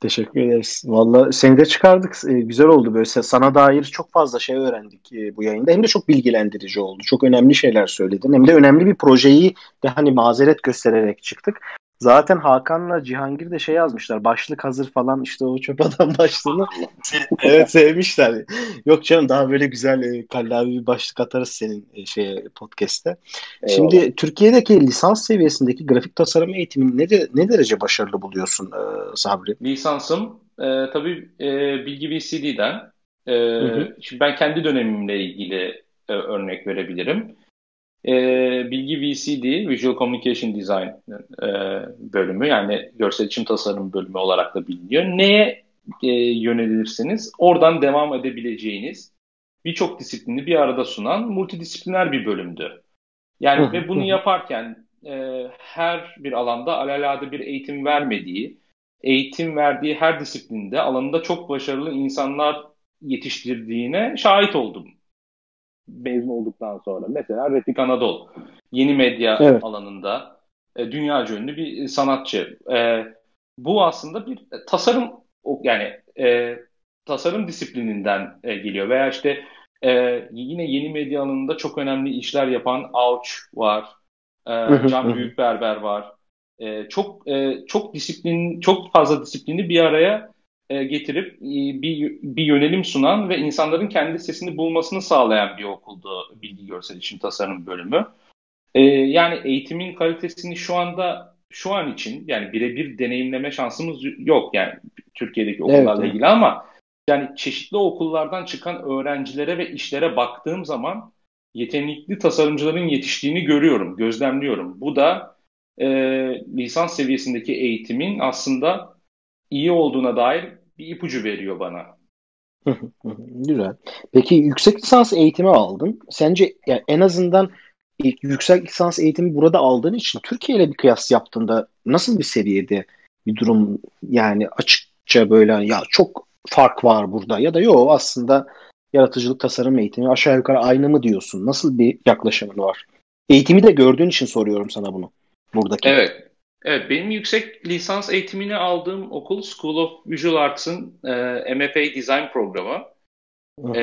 Teşekkür ederiz. Valla seni de çıkardık. Ee, güzel oldu böyle. Sana dair çok fazla şey öğrendik e, bu yayında. Hem de çok bilgilendirici oldu. Çok önemli şeyler söyledin. Hem de önemli bir projeyi de hani mazeret göstererek çıktık. Zaten Hakan'la Cihangir de şey yazmışlar. Başlık hazır falan işte o çöp [LAUGHS] adam başlığını. [LAUGHS] evet sevmişler. Yok canım daha böyle güzel e, kallavi bir başlık atarız senin e, şeye podcast'te. Şimdi Türkiye'deki lisans seviyesindeki grafik tasarım eğitimini ne, de, ne derece başarılı buluyorsun e, Sabri? Lisansım e, tabii e, Bilgi VCD'den. E, hı hı. Şimdi ben kendi dönemimle ilgili e, örnek verebilirim e, bilgi VCD, Visual Communication Design e, bölümü yani görsel iletişim tasarım bölümü olarak da biliniyor. Neye e, yönelirseniz oradan devam edebileceğiniz birçok disiplini bir arada sunan multidisipliner bir bölümdü. Yani ve bunu yaparken e, her bir alanda alelade bir eğitim vermediği, eğitim verdiği her disiplinde alanında çok başarılı insanlar yetiştirdiğine şahit oldum mezun olduktan sonra. Mesela Refik Anadolu yeni medya evet. alanında e, dünyaca ünlü bir sanatçı. E, bu aslında bir tasarım yani e, tasarım disiplininden e, geliyor. Veya işte e, yine yeni medya alanında çok önemli işler yapan Ouch var, e, Can Büyükberber var. E, çok e, çok disiplin, çok fazla disiplini bir araya e, getirip e, bir, bir yönelim sunan ve insanların kendi sesini bulmasını sağlayan bir okuldu bilgi görsel iletişim tasarım bölümü. E, yani eğitimin kalitesini şu anda şu an için yani birebir deneyimleme şansımız yok yani Türkiye'deki okullarla evet, ilgili ama yani çeşitli okullardan çıkan öğrencilere ve işlere baktığım zaman yetenekli tasarımcıların yetiştiğini görüyorum, gözlemliyorum. Bu da e, lisans seviyesindeki eğitimin aslında iyi olduğuna dair bir ipucu veriyor bana. Güzel. Peki yüksek lisans eğitimi aldın. Sence yani en azından ilk yüksek lisans eğitimi burada aldığın için Türkiye ile bir kıyas yaptığında nasıl bir seviyede bir durum yani açıkça böyle ya çok fark var burada ya da yok aslında yaratıcılık tasarım eğitimi aşağı yukarı aynı mı diyorsun? Nasıl bir yaklaşımın var? Eğitimi de gördüğün için soruyorum sana bunu. Buradaki. Evet. Evet, benim yüksek lisans eğitimini aldığım okul School of Visual Arts'ın e, MFA Design programı. E,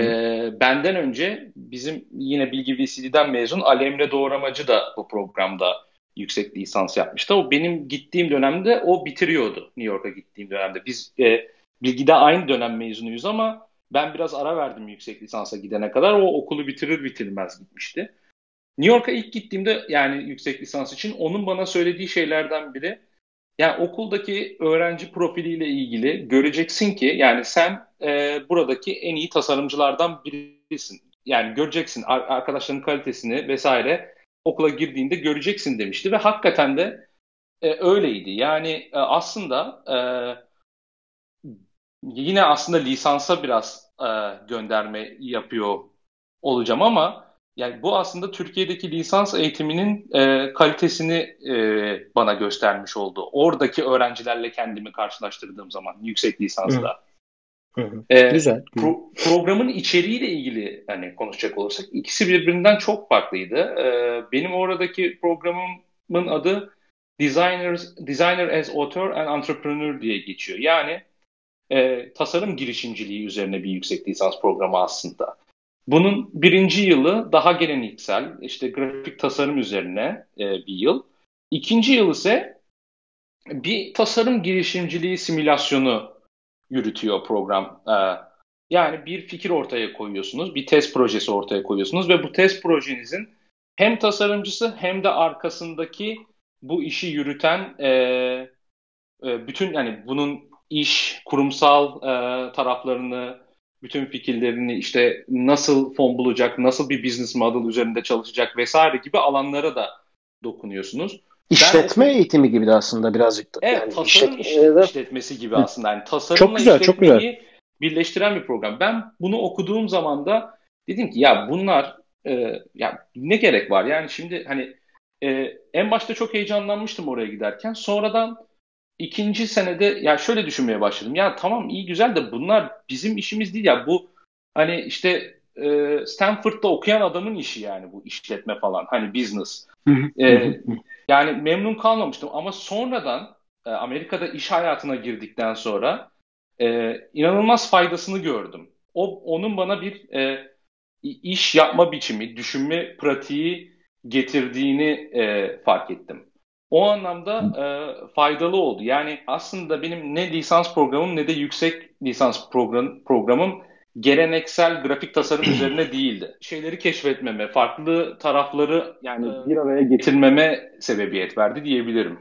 benden önce bizim yine Bilgi VCD'den mezun Ali Emre Doğramacı da bu programda yüksek lisans yapmıştı. O benim gittiğim dönemde o bitiriyordu New York'a gittiğim dönemde. Biz e, Bilgi'de aynı dönem mezunuyuz ama ben biraz ara verdim yüksek lisansa gidene kadar. O okulu bitirir bitirmez gitmişti. New York'a ilk gittiğimde yani yüksek lisans için onun bana söylediği şeylerden biri yani okuldaki öğrenci profiliyle ilgili göreceksin ki yani sen e, buradaki en iyi tasarımcılardan birisin. Yani göreceksin arkadaşların kalitesini vesaire okula girdiğinde göreceksin demişti ve hakikaten de e, öyleydi. Yani e, aslında e, yine aslında lisansa biraz e, gönderme yapıyor olacağım ama yani bu aslında Türkiye'deki lisans eğitiminin e, kalitesini e, bana göstermiş oldu. Oradaki öğrencilerle kendimi karşılaştırdığım zaman yüksek lisansta. Hı. Hı. E, güzel. Pro, programın içeriğiyle ilgili hani konuşacak olursak ikisi birbirinden çok farklıydı. E, benim oradaki programımın adı Designers, Designer as Author and Entrepreneur diye geçiyor. Yani e, tasarım girişimciliği üzerine bir yüksek lisans programı aslında. Bunun birinci yılı daha geleneksel, işte grafik tasarım üzerine e, bir yıl. İkinci yıl ise bir tasarım girişimciliği simülasyonu yürütüyor program. E, yani bir fikir ortaya koyuyorsunuz, bir test projesi ortaya koyuyorsunuz ve bu test projenizin hem tasarımcısı hem de arkasındaki bu işi yürüten e, e, bütün yani bunun iş, kurumsal e, taraflarını, bütün fikirlerini işte nasıl fon bulacak, nasıl bir business model üzerinde çalışacak vesaire gibi alanlara da dokunuyorsunuz. İşletme ben, eğitimi gibi de aslında birazcık da. Evet, yani tasarım işlet, işletmesi gibi aslında. Yani tasarımla çok güzel, çok güzel. birleştiren bir program. Ben bunu okuduğum zaman da dedim ki ya bunlar e, ya ne gerek var? Yani şimdi hani e, en başta çok heyecanlanmıştım oraya giderken. Sonradan ikinci senede ya şöyle düşünmeye başladım. Ya tamam iyi güzel de bunlar bizim işimiz değil ya. Bu hani işte e, Stanford'da okuyan adamın işi yani bu işletme falan. Hani business. e, yani memnun kalmamıştım ama sonradan e, Amerika'da iş hayatına girdikten sonra e, inanılmaz faydasını gördüm. O onun bana bir e, iş yapma biçimi, düşünme pratiği getirdiğini e, fark ettim. O anlamda e, faydalı oldu. Yani aslında benim ne lisans programım ne de yüksek lisans program, programım geleneksel grafik tasarım [CLEARS THROAT] üzerine değildi. Şeyleri keşfetmeme, farklı tarafları yani e, bir araya getirmeme sebebiyet verdi diyebilirim.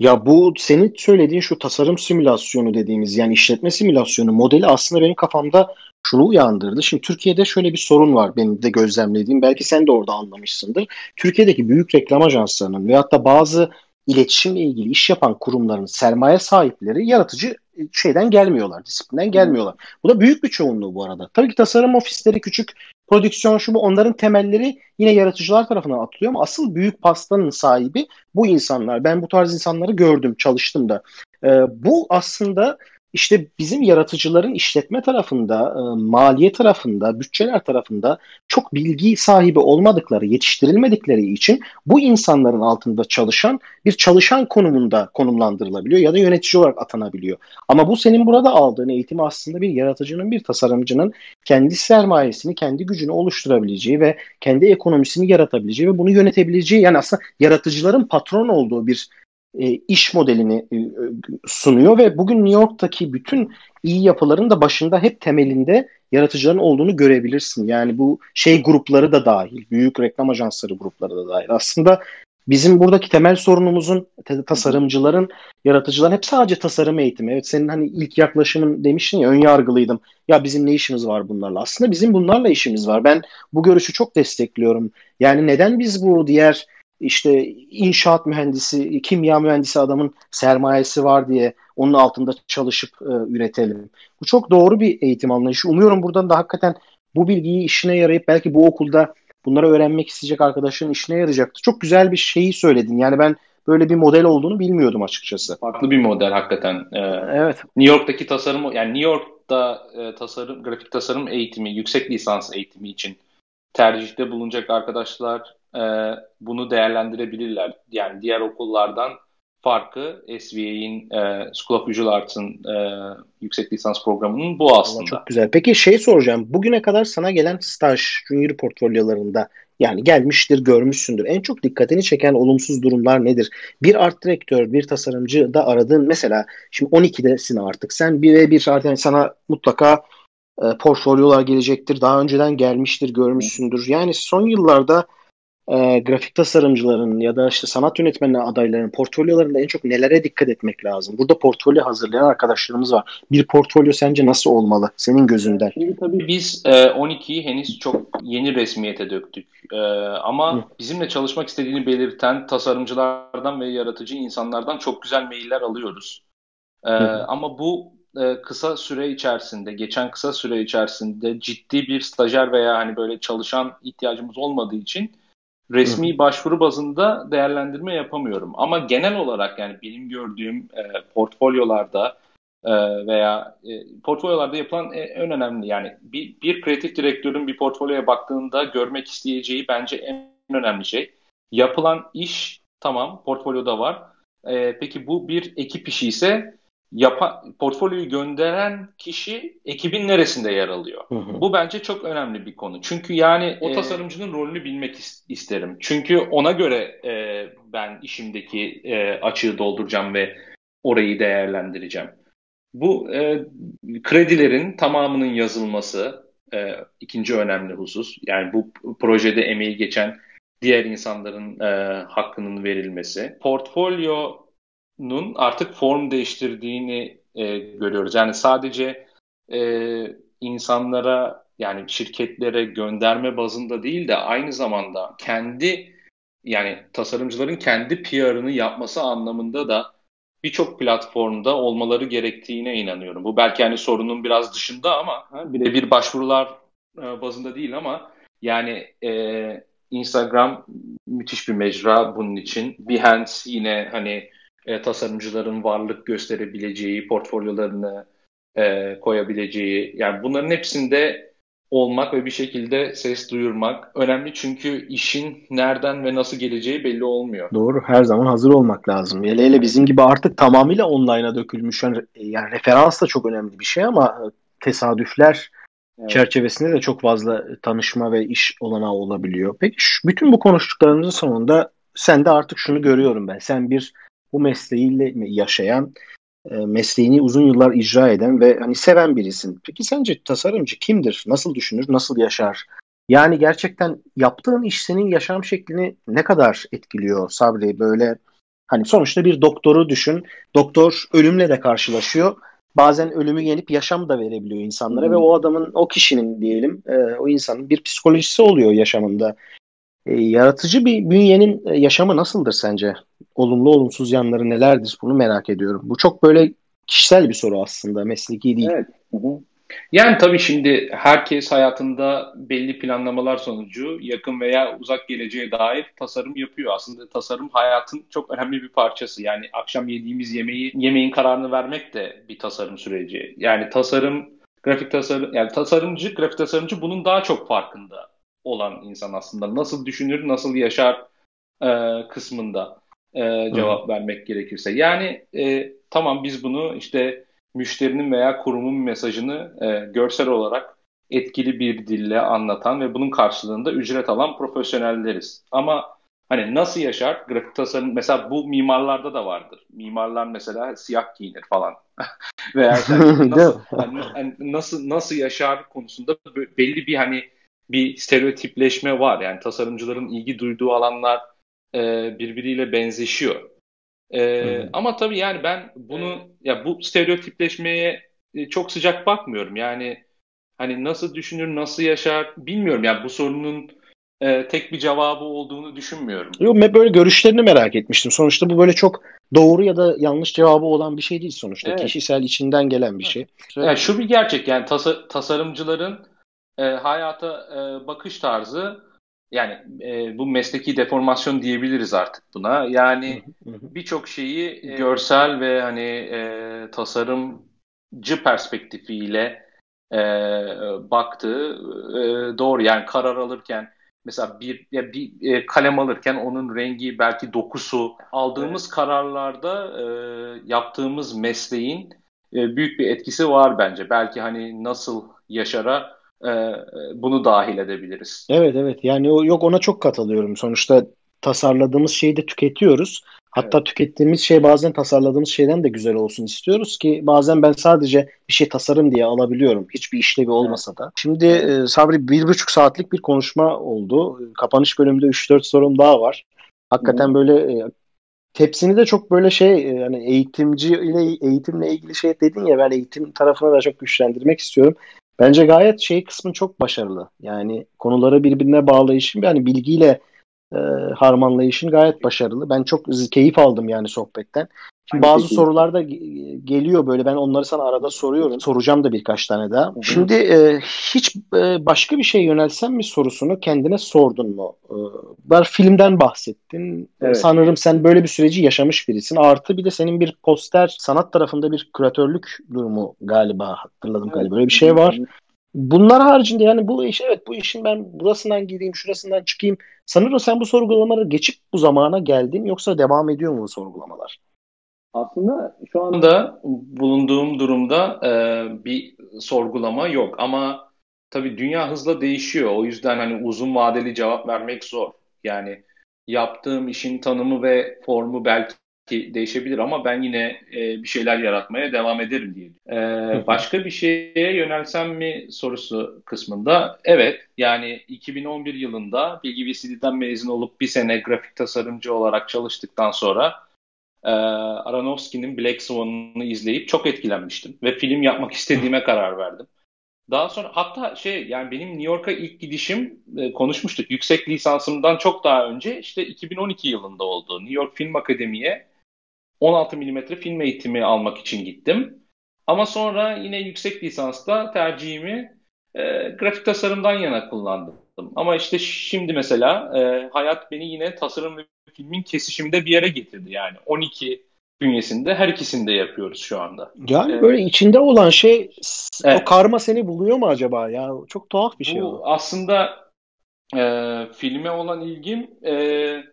Ya bu senin söylediğin şu tasarım simülasyonu dediğimiz yani işletme simülasyonu modeli aslında benim kafamda şunu uyandırdı. Şimdi Türkiye'de şöyle bir sorun var benim de gözlemlediğim. Belki sen de orada anlamışsındır. Türkiye'deki büyük reklam ajanslarının veyahut da bazı iletişimle ilgili iş yapan kurumların sermaye sahipleri yaratıcı şeyden gelmiyorlar, disiplinden gelmiyorlar. Bu da büyük bir çoğunluğu bu arada. Tabii ki tasarım ofisleri küçük, prodüksiyon şu bu onların temelleri yine yaratıcılar tarafından atılıyor ama asıl büyük pastanın sahibi bu insanlar. Ben bu tarz insanları gördüm, çalıştım da. Ee, bu aslında işte bizim yaratıcıların işletme tarafında, e, maliye tarafında, bütçeler tarafında çok bilgi sahibi olmadıkları, yetiştirilmedikleri için bu insanların altında çalışan bir çalışan konumunda konumlandırılabiliyor ya da yönetici olarak atanabiliyor. Ama bu senin burada aldığın eğitim aslında bir yaratıcının, bir tasarımcının kendi sermayesini, kendi gücünü oluşturabileceği ve kendi ekonomisini yaratabileceği ve bunu yönetebileceği yani aslında yaratıcıların patron olduğu bir e, iş modelini e, sunuyor ve bugün New York'taki bütün iyi yapıların da başında hep temelinde yaratıcıların olduğunu görebilirsin. Yani bu şey grupları da dahil, büyük reklam ajansları grupları da dahil. Aslında bizim buradaki temel sorunumuzun tasarımcıların, yaratıcıların hep sadece tasarım eğitimi. Evet senin hani ilk yaklaşımın demiştin ya ön yargılıydım. Ya bizim ne işimiz var bunlarla? Aslında bizim bunlarla işimiz var. Ben bu görüşü çok destekliyorum. Yani neden biz bu diğer işte inşaat mühendisi, kimya mühendisi adamın sermayesi var diye onun altında çalışıp e, üretelim. Bu çok doğru bir eğitim anlayışı. Umuyorum buradan da hakikaten bu bilgiyi işine yarayıp belki bu okulda bunları öğrenmek isteyecek arkadaşların işine yarayacaktır. Çok güzel bir şeyi söyledin. Yani ben böyle bir model olduğunu bilmiyordum açıkçası. Farklı bir model hakikaten. Ee, evet. New York'taki tasarım yani New York'ta e, tasarım grafik tasarım eğitimi, yüksek lisans eğitimi için tercihte bulunacak arkadaşlar e, bunu değerlendirebilirler. Yani diğer okullardan farkı SVA'in e, School of Visual Arts'ın e, yüksek lisans programının bu aslında. Çok güzel. Peki şey soracağım. Bugüne kadar sana gelen staj junior portfolyolarında yani gelmiştir, görmüşsündür. En çok dikkatini çeken olumsuz durumlar nedir? Bir art direktör, bir tasarımcı da aradığın mesela şimdi 12'desin artık. Sen bir ve bir artık sana mutlaka e, portfolyolar gelecektir. Daha önceden gelmiştir, görmüşsündür. Yani son yıllarda e, grafik tasarımcıların ya da işte sanat yönetmeni adaylarının portfolyolarında en çok nelere dikkat etmek lazım? Burada portfolyo hazırlayan arkadaşlarımız var. Bir portfolyo sence nasıl olmalı senin gözünden? Şimdi tabii biz e, 12'yi henüz çok yeni resmiyete döktük. E, ama Hı. bizimle çalışmak istediğini belirten tasarımcılardan ve yaratıcı insanlardan çok güzel mailler alıyoruz. E, ama bu e, kısa süre içerisinde, geçen kısa süre içerisinde ciddi bir stajyer veya hani böyle çalışan ihtiyacımız olmadığı için resmi başvuru bazında değerlendirme yapamıyorum. Ama genel olarak yani benim gördüğüm e, portfolyolarda e, veya e, portfolyolarda yapılan e, en önemli yani bir, bir kreatif direktörün bir portfolyoya baktığında görmek isteyeceği bence en önemli şey. Yapılan iş tamam portfolyoda var. E, peki bu bir ekip işi ise yapa, portfolyoyu gönderen kişi ekibin neresinde yer alıyor? Hı hı. Bu bence çok önemli bir konu. Çünkü yani o e, tasarımcının rolünü bilmek isterim. Çünkü ona göre e, ben işimdeki e, açığı dolduracağım ve orayı değerlendireceğim. Bu e, kredilerin tamamının yazılması e, ikinci önemli husus. Yani bu projede emeği geçen diğer insanların e, hakkının verilmesi. Portfolyo nun artık form değiştirdiğini e, görüyoruz. Yani sadece e, insanlara yani şirketlere gönderme bazında değil de aynı zamanda kendi yani tasarımcıların kendi PR'ını yapması anlamında da birçok platformda olmaları gerektiğine inanıyorum. Bu belki hani sorunun biraz dışında ama bir, bir başvurular e, bazında değil ama yani e, Instagram müthiş bir mecra bunun için. Behance yine hani e, tasarımcıların varlık gösterebileceği, portfolyolarını e, koyabileceği, yani bunların hepsinde olmak ve bir şekilde ses duyurmak önemli çünkü işin nereden ve nasıl geleceği belli olmuyor. Doğru. Her zaman hazır olmak lazım. Hele hele bizim gibi artık tamamıyla online'a dökülmüş. Yani, yani referans da çok önemli bir şey ama tesadüfler evet. çerçevesinde de çok fazla tanışma ve iş olanağı olabiliyor. Peki şu, bütün bu konuştuklarımızın sonunda sen de artık şunu görüyorum ben. Sen bir bu mesleğiyle yaşayan, e, mesleğini uzun yıllar icra eden ve hani seven birisin. Peki sence tasarımcı kimdir? Nasıl düşünür? Nasıl yaşar? Yani gerçekten yaptığın iş senin yaşam şeklini ne kadar etkiliyor Sabri? Böyle hani sonuçta bir doktoru düşün. Doktor ölümle de karşılaşıyor. Bazen ölümü yenip yaşam da verebiliyor insanlara hmm. ve o adamın, o kişinin diyelim, e, o insanın bir psikolojisi oluyor yaşamında. E, yaratıcı bir bünyenin e, yaşamı nasıldır sence? Olumlu olumsuz yanları nelerdir? Bunu merak ediyorum. Bu çok böyle kişisel bir soru aslında, mesleki değil. Evet. Yani tabii şimdi herkes hayatında belli planlamalar sonucu yakın veya uzak geleceğe dair tasarım yapıyor. Aslında tasarım hayatın çok önemli bir parçası. Yani akşam yediğimiz yemeği, yemeğin kararını vermek de bir tasarım süreci. Yani tasarım, grafik tasarım, yani tasarımcı, grafik tasarımcı bunun daha çok farkında olan insan aslında. Nasıl düşünür, nasıl yaşar e, kısmında e, cevap Hı. vermek gerekirse. Yani e, tamam biz bunu işte müşterinin veya kurumun mesajını e, görsel olarak etkili bir dille anlatan ve bunun karşılığında ücret alan profesyonelleriz. Ama hani nasıl yaşar? Grafik tasarım mesela bu mimarlarda da vardır. Mimarlar mesela siyah giyinir falan. [LAUGHS] veya yani [LAUGHS] nasıl, yani, nasıl nasıl yaşar konusunda belli bir hani bir stereotipleşme var. Yani tasarımcıların ilgi duyduğu alanlar e, birbiriyle benzeşiyor. Ee, Ama tabii yani ben bunu ya bu stereotipleşmeye e, çok sıcak bakmıyorum. Yani hani nasıl düşünür, nasıl yaşar bilmiyorum. Yani bu sorunun e, tek bir cevabı olduğunu düşünmüyorum. Yok ben böyle görüşlerini merak etmiştim. Sonuçta bu böyle çok doğru ya da yanlış cevabı olan bir şey değil sonuçta. Evet. Kişisel içinden gelen bir şey. Yani şu bir gerçek yani tasa, tasarımcıların e, hayata e, bakış tarzı yani e, bu mesleki deformasyon diyebiliriz artık buna. Yani birçok şeyi e, görsel ve hani e, tasarımcı perspektifiyle e, baktığı e, doğru. Yani karar alırken mesela bir ya bir e, kalem alırken onun rengi belki dokusu aldığımız evet. kararlarda e, yaptığımız mesleğin e, büyük bir etkisi var bence. Belki hani nasıl yaşara e, bunu dahil edebiliriz. Evet evet yani o, yok ona çok katılıyorum. Sonuçta tasarladığımız şeyi de tüketiyoruz. Hatta evet. tükettiğimiz şey bazen tasarladığımız şeyden de güzel olsun istiyoruz ki bazen ben sadece bir şey tasarım diye alabiliyorum. Hiçbir işlevi olmasa da. Şimdi e, Sabri bir buçuk saatlik bir konuşma oldu. Kapanış bölümünde 3-4 sorum daha var. Hakikaten böyle e, tepsini de çok böyle şey e, yani eğitimci ile eğitimle ilgili şey dedin ya ben eğitim tarafına da çok güçlendirmek istiyorum. Bence gayet şey kısmı çok başarılı. Yani konuları birbirine bağlayışın yani bilgiyle e, harmanlayışın gayet başarılı. Ben çok keyif aldım yani sohbetten. Şimdi bazı peki. sorular da geliyor böyle ben onları sana arada soruyorum. Soracağım da birkaç tane daha. Hı-hı. Şimdi e, hiç e, başka bir şey yönelsen mi sorusunu kendine sordun mu? E, ben filmden bahsettin. Evet. Sanırım sen böyle bir süreci yaşamış birisin. Artı bir de senin bir poster sanat tarafında bir küratörlük durumu galiba hatırladım evet. galiba. Böyle bir şey var. Bunlar haricinde yani bu iş evet bu işin ben burasından gireyim şurasından çıkayım. Sanırım sen bu sorgulamaları geçip bu zamana geldin yoksa devam ediyor mu bu sorgulamalar? Aslında şu anda bulunduğum durumda e, bir sorgulama yok ama tabii dünya hızla değişiyor. O yüzden hani uzun vadeli cevap vermek zor. Yani yaptığım işin tanımı ve formu belki değişebilir ama ben yine e, bir şeyler yaratmaya devam ederim diye. E, başka bir şeye yönelsem mi sorusu kısmında evet yani 2011 yılında Bilgi VCD'den mezun olup bir sene grafik tasarımcı olarak çalıştıktan sonra e, Aronofsky'nin Black Swan'ını izleyip çok etkilenmiştim ve film yapmak istediğime karar verdim. Daha sonra hatta şey yani benim New York'a ilk gidişim e, konuşmuştuk. Yüksek lisansımdan çok daha önce işte 2012 yılında oldu. New York Film Akademi'ye 16 mm film eğitimi almak için gittim. Ama sonra yine yüksek lisansta tercihimi e, grafik tasarımdan yana kullandım. Ama işte şimdi mesela e, hayat beni yine tasarım ve filmin kesişiminde bir yere getirdi. Yani 12 bünyesinde her ikisini de yapıyoruz şu anda. Yani ee, böyle içinde olan şey evet. o karma seni buluyor mu acaba ya? Çok tuhaf bir şey Bu o. Aslında e, filme olan ilgim e,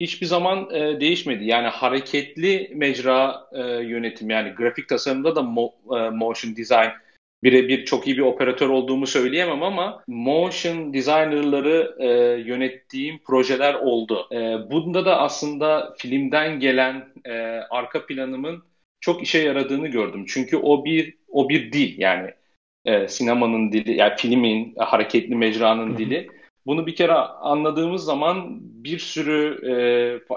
hiçbir zaman e, değişmedi. Yani hareketli mecra e, yönetim yani grafik tasarımda da mo, e, motion design birebir çok iyi bir operatör olduğumu söyleyemem ama motion designerları e, yönettiğim projeler oldu. E, bunda da aslında filmden gelen e, arka planımın çok işe yaradığını gördüm. Çünkü o bir o bir dil yani e, sinemanın dili yani filmin hareketli mecranın dili. Bunu bir kere anladığımız zaman bir sürü e,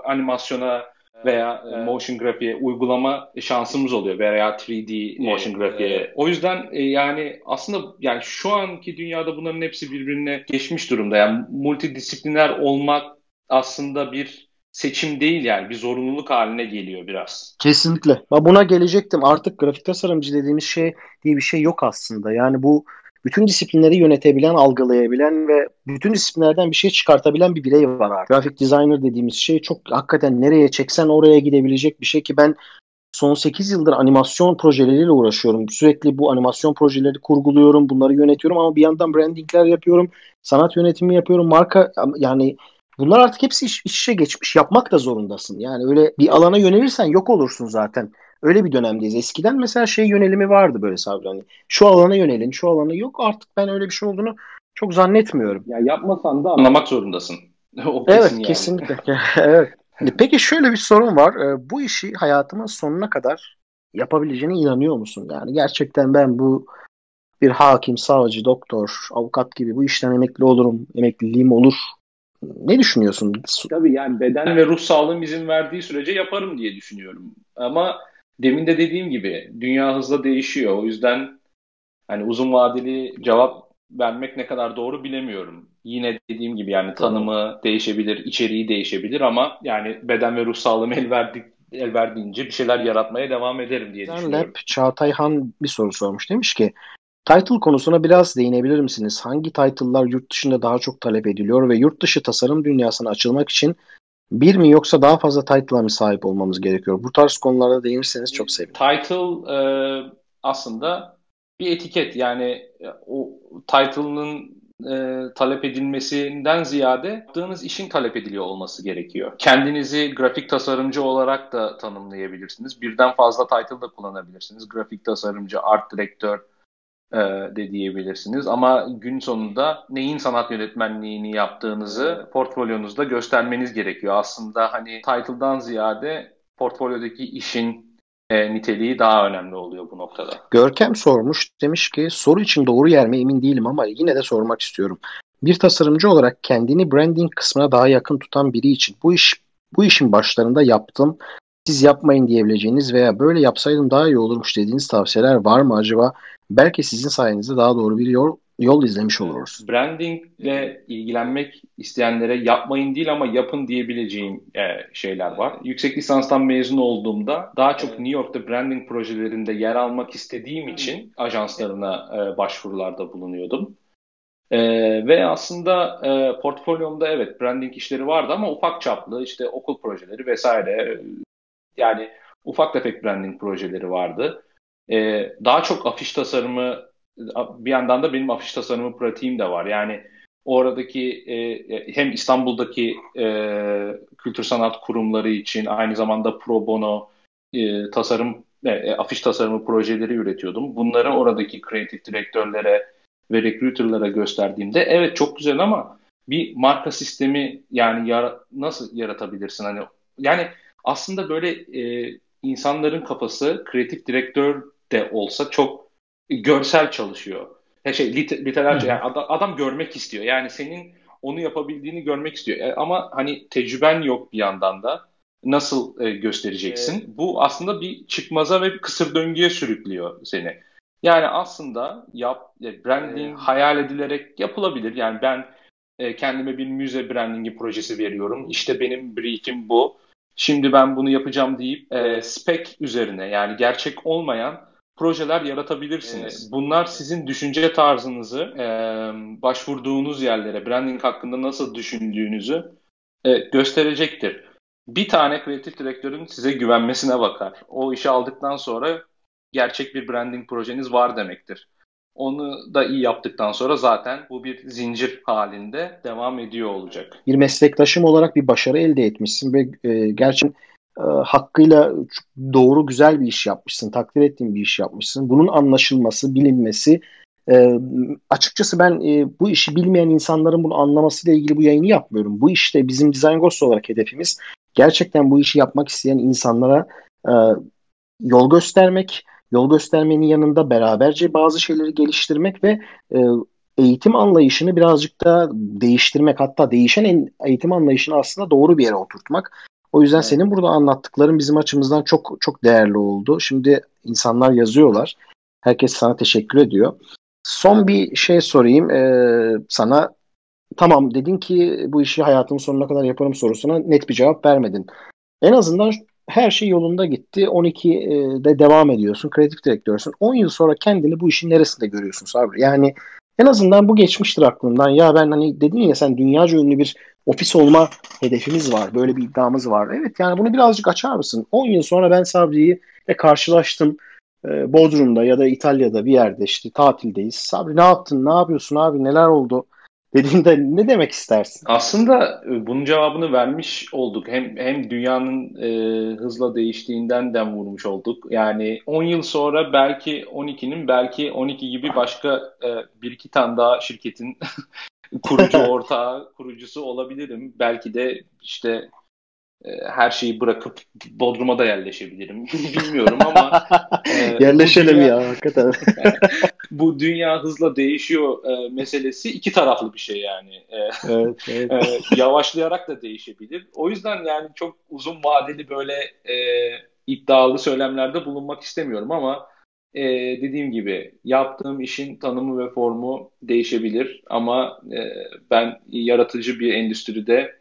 animasyona veya e, motion grafiğe uygulama şansımız oluyor veya 3D motion grafiğe. O yüzden e, yani aslında yani şu anki dünyada bunların hepsi birbirine geçmiş durumda. Yani multidisipliner olmak aslında bir seçim değil yani bir zorunluluk haline geliyor biraz. Kesinlikle. Buna gelecektim. Artık grafik tasarımcı dediğimiz şey diye bir şey yok aslında. Yani bu bütün disiplinleri yönetebilen, algılayabilen ve bütün disiplinlerden bir şey çıkartabilen bir birey var artık. Grafik designer dediğimiz şey çok hakikaten nereye çeksen oraya gidebilecek bir şey ki ben son 8 yıldır animasyon projeleriyle uğraşıyorum. Sürekli bu animasyon projeleri kurguluyorum, bunları yönetiyorum ama bir yandan brandingler yapıyorum, sanat yönetimi yapıyorum, marka yani bunlar artık hepsi iç, iç içe geçmiş. Yapmak da zorundasın. Yani öyle bir alana yönelirsen yok olursun zaten. Öyle bir dönemdeyiz. Eskiden mesela şey yönelimi vardı böyle Sabri hani şu alana yönelin, şu alana yok. Artık ben öyle bir şey olduğunu çok zannetmiyorum. Ya yapmasan da anlamak zorundasın. [LAUGHS] o evet, yani. kesinlikle. [LAUGHS] evet. Peki şöyle bir sorun var. Ee, bu işi hayatımın sonuna kadar yapabileceğine inanıyor musun? Yani gerçekten ben bu bir hakim, savcı, doktor, avukat gibi bu işten emekli olurum, emekliliğim olur. Ne düşünüyorsun? Tabii yani beden ve ruh sağlığım izin verdiği sürece yaparım diye düşünüyorum. Ama demin de dediğim gibi dünya hızla değişiyor. O yüzden hani uzun vadeli cevap vermek ne kadar doğru bilemiyorum. Yine dediğim gibi yani tanımı değişebilir, içeriği değişebilir ama yani beden ve ruh sağlığım el verdik el verdiğince bir şeyler yaratmaya devam ederim diye düşünüyorum. Lab Çağatay Han bir soru sormuş. Demiş ki Title konusuna biraz değinebilir misiniz? Hangi title'lar yurt dışında daha çok talep ediliyor ve yurt dışı tasarım dünyasına açılmak için bir mi yoksa daha fazla title'a mı sahip olmamız gerekiyor? Bu tarz konularda değinirseniz çok sevinirim. Title e, aslında bir etiket yani e, o title'ın e, talep edilmesinden ziyade yaptığınız işin talep ediliyor olması gerekiyor. Kendinizi grafik tasarımcı olarak da tanımlayabilirsiniz. Birden fazla title da kullanabilirsiniz. Grafik tasarımcı, art direktör, de diyebilirsiniz. Ama gün sonunda neyin sanat yönetmenliğini yaptığınızı portfolyonuzda göstermeniz gerekiyor. Aslında hani title'dan ziyade portfolyodaki işin e, niteliği daha önemli oluyor bu noktada. Görkem sormuş. Demiş ki soru için doğru yer mi emin değilim ama yine de sormak istiyorum. Bir tasarımcı olarak kendini branding kısmına daha yakın tutan biri için bu iş bu işin başlarında yaptım. Siz yapmayın diyebileceğiniz veya böyle yapsaydım daha iyi olurmuş dediğiniz tavsiyeler var mı acaba? belki sizin sayenizde daha doğru bir yol yol izlemiş oluruz. Brandingle ilgilenmek isteyenlere yapmayın değil ama yapın diyebileceğim e, şeyler var. Yüksek lisanstan mezun olduğumda daha çok New York'ta branding projelerinde yer almak istediğim için ajanslarına e, başvurularda bulunuyordum. E, ve aslında e, portfolyomda evet branding işleri vardı ama ufak çaplı işte okul projeleri vesaire yani ufak tefek branding projeleri vardı. E, daha çok afiş tasarımı bir yandan da benim afiş tasarımı pratiğim de var. Yani oradaki e, hem İstanbul'daki e, kültür sanat kurumları için aynı zamanda pro bono e, tasarım e, e, afiş tasarımı projeleri üretiyordum. Bunları oradaki kreatif direktörlere ve recruiter'lara gösterdiğimde evet çok güzel ama bir marka sistemi yani yara, nasıl yaratabilirsin hani yani aslında böyle e, insanların kafası kreatif direktör de olsa çok görsel çalışıyor. Her şey lit literalce yani adam, adam görmek istiyor. Yani senin onu yapabildiğini görmek istiyor. E, ama hani tecrüben yok bir yandan da nasıl e, göstereceksin? Evet. Bu aslında bir çıkmaza ve bir kısır döngüye sürüklüyor seni. Yani aslında yap e, branding evet. hayal edilerek yapılabilir. Yani ben e, kendime bir müze brandingi projesi veriyorum. İşte benim briefim bu. Şimdi ben bunu yapacağım deyip e, spec üzerine yani gerçek olmayan projeler yaratabilirsiniz. Evet. Bunlar sizin düşünce tarzınızı, e, başvurduğunuz yerlere, branding hakkında nasıl düşündüğünüzü e, gösterecektir. Bir tane kreatif direktörün size güvenmesine bakar. O işi aldıktan sonra gerçek bir branding projeniz var demektir. Onu da iyi yaptıktan sonra zaten bu bir zincir halinde devam ediyor olacak. Bir meslektaşım olarak bir başarı elde etmişsin ve e, gerçekten e, hakkıyla doğru güzel bir iş yapmışsın, takdir ettiğin bir iş yapmışsın. Bunun anlaşılması, bilinmesi e, açıkçası ben e, bu işi bilmeyen insanların bunu anlamasıyla ilgili bu yayını yapmıyorum. Bu işte bizim Design Ghost olarak hedefimiz gerçekten bu işi yapmak isteyen insanlara e, yol göstermek, yol göstermenin yanında beraberce bazı şeyleri geliştirmek ve e, eğitim anlayışını birazcık da değiştirmek hatta değişen eğitim anlayışını aslında doğru bir yere oturtmak. O yüzden evet. senin burada anlattıkların bizim açımızdan çok çok değerli oldu. Şimdi insanlar yazıyorlar. Herkes sana teşekkür ediyor. Son bir şey sorayım. Ee, sana tamam dedin ki bu işi hayatımın sonuna kadar yaparım sorusuna net bir cevap vermedin. En azından her şey yolunda gitti. 12'de devam ediyorsun. Kreatif direktörsün. 10 yıl sonra kendini bu işin neresinde görüyorsun Sabri? Yani en azından bu geçmiştir aklımdan. Ya ben hani dedin ya sen dünyaca ünlü bir ofis olma hedefimiz var. Böyle bir iddiamız var. Evet yani bunu birazcık açar mısın? 10 yıl sonra ben Sabri'yi ile karşılaştım. Ee, Bodrum'da ya da İtalya'da bir yerde işte tatildeyiz. Sabri ne yaptın? Ne yapıyorsun abi? Neler oldu? Dediğinde ne demek istersin? Aslında e, bunun cevabını vermiş olduk. Hem hem dünyanın e, hızla değiştiğinden dem vurmuş olduk. Yani 10 yıl sonra belki 12'nin belki 12 gibi başka e, bir iki tane daha şirketin [LAUGHS] kurucu [LAUGHS] ortağı, kurucusu olabilirim. Belki de işte e, her şeyi bırakıp Bodrum'a da yerleşebilirim. [LAUGHS] Bilmiyorum ama e, yerleşelim dünya, ya hakikaten. Bu dünya hızla değişiyor e, meselesi iki taraflı bir şey yani. E, evet, [LAUGHS] evet. E, yavaşlayarak da değişebilir. O yüzden yani çok uzun vadeli böyle e, iddialı söylemlerde bulunmak istemiyorum ama e, dediğim gibi yaptığım işin tanımı ve formu değişebilir ama e, ben yaratıcı bir endüstride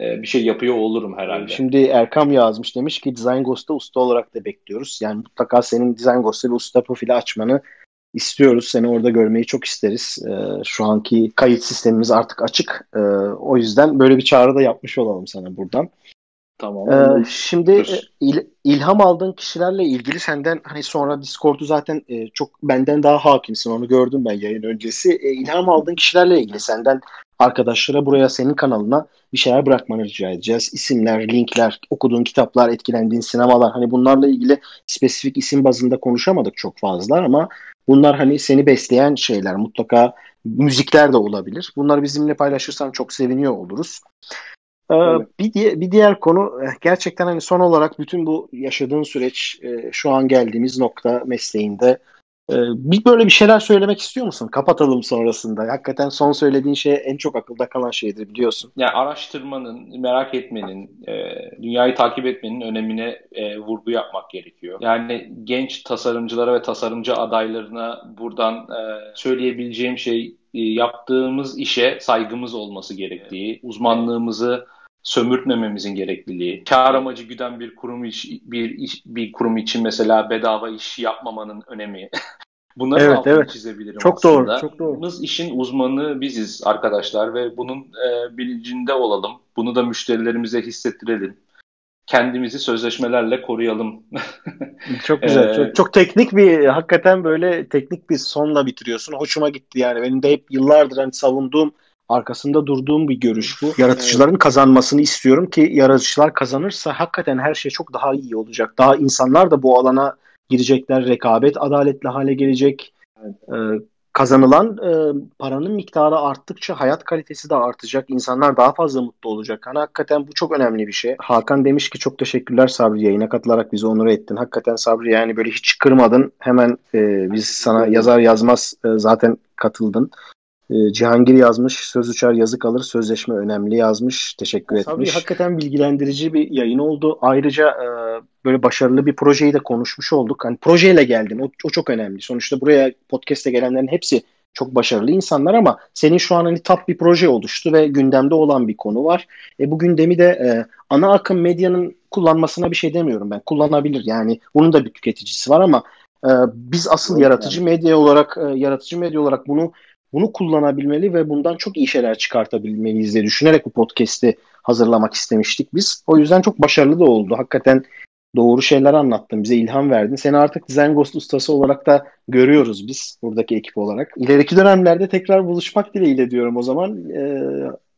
e, bir şey yapıyor olurum herhalde. Şimdi Erkam yazmış demiş ki Design Ghost'ta usta olarak da bekliyoruz. Yani mutlaka senin Design Ghost'ta bir usta profili açmanı istiyoruz. Seni orada görmeyi çok isteriz. E, şu anki kayıt sistemimiz artık açık. E, o yüzden böyle bir çağrı da yapmış olalım sana buradan. Tamam. Ee, şimdi e, il, ilham aldığın kişilerle ilgili senden hani sonra Discord'u zaten e, çok benden daha hakimsin onu gördüm ben yayın öncesi. E, ilham aldığın kişilerle ilgili senden arkadaşlara buraya senin kanalına bir şeyler bırakmanı rica edeceğiz. İsimler, linkler, okuduğun kitaplar, etkilendiğin sinemalar hani bunlarla ilgili spesifik isim bazında konuşamadık çok fazla ama bunlar hani seni besleyen şeyler mutlaka müzikler de olabilir. Bunları bizimle paylaşırsan çok seviniyor oluruz. Ee, bir, diğer, bir diğer konu eh, gerçekten hani son olarak bütün bu yaşadığın süreç eh, şu an geldiğimiz nokta mesleğinde bir böyle bir şeyler söylemek istiyor musun? Kapatalım sonrasında. Hakikaten son söylediğin şey en çok akılda kalan şeydir biliyorsun. Yani araştırmanın, merak etmenin, dünyayı takip etmenin önemine vurgu yapmak gerekiyor. Yani genç tasarımcılara ve tasarımcı adaylarına buradan söyleyebileceğim şey yaptığımız işe saygımız olması gerektiği, uzmanlığımızı sömürtmememizin gerekliliği, kar amacı güden bir kurum iş, bir iş, bir kurum için mesela bedava iş yapmamanın önemi. [LAUGHS] Bunları evet, altını evet. çizebilirim çok aslında. Doğru, çok doğru. Biz işin uzmanı biziz arkadaşlar ve bunun e, bilincinde olalım. Bunu da müşterilerimize hissettirelim. Kendimizi sözleşmelerle koruyalım. [LAUGHS] çok güzel. çok, çok teknik bir hakikaten böyle teknik bir sonla bitiriyorsun. Hoşuma gitti yani. Benim de hep yıllardır hani savunduğum arkasında durduğum bir görüş bu. Yaratıcıların kazanmasını istiyorum ki yaratıcılar kazanırsa hakikaten her şey çok daha iyi olacak. Daha insanlar da bu alana girecekler. Rekabet adaletli hale gelecek. Ee, kazanılan e, paranın miktarı arttıkça hayat kalitesi de artacak. İnsanlar daha fazla mutlu olacak. Hani hakikaten bu çok önemli bir şey. Hakan demiş ki çok teşekkürler Sabri yayına katılarak bizi onur ettin. Hakikaten Sabri yani böyle hiç kırmadın. Hemen e, biz sana yazar yazmaz e, zaten katıldın. E, Cihangir yazmış, söz uçar yazı kalır, sözleşme önemli yazmış, teşekkür Tabii etmiş. hakikaten bilgilendirici bir yayın oldu. Ayrıca e, böyle başarılı bir projeyi de konuşmuş olduk. Hani projeyle geldin, o, o çok önemli. Sonuçta buraya podcast'e gelenlerin hepsi çok başarılı insanlar ama senin şu an hani top bir proje oluştu ve gündemde olan bir konu var. E, bu gündemi de e, ana akım medyanın kullanmasına bir şey demiyorum ben. Kullanabilir yani bunun da bir tüketicisi var ama e, biz asıl yaratıcı medya olarak e, yaratıcı medya olarak bunu bunu kullanabilmeli ve bundan çok iyi şeyler çıkartabilmeliyiz diye düşünerek bu podcast'i hazırlamak istemiştik biz. O yüzden çok başarılı da oldu. Hakikaten doğru şeyler anlattın, bize ilham verdin. Seni artık Design Ghost ustası olarak da görüyoruz biz buradaki ekip olarak. İleriki dönemlerde tekrar buluşmak dileğiyle diyorum o zaman. Ee,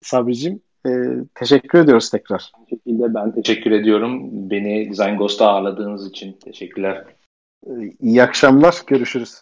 Sabri'cim e, teşekkür ediyoruz tekrar. Bu şekilde ben teşekkür ediyorum. Beni Design Ghost'a ağırladığınız için teşekkürler. Ee, iyi akşamlar, görüşürüz.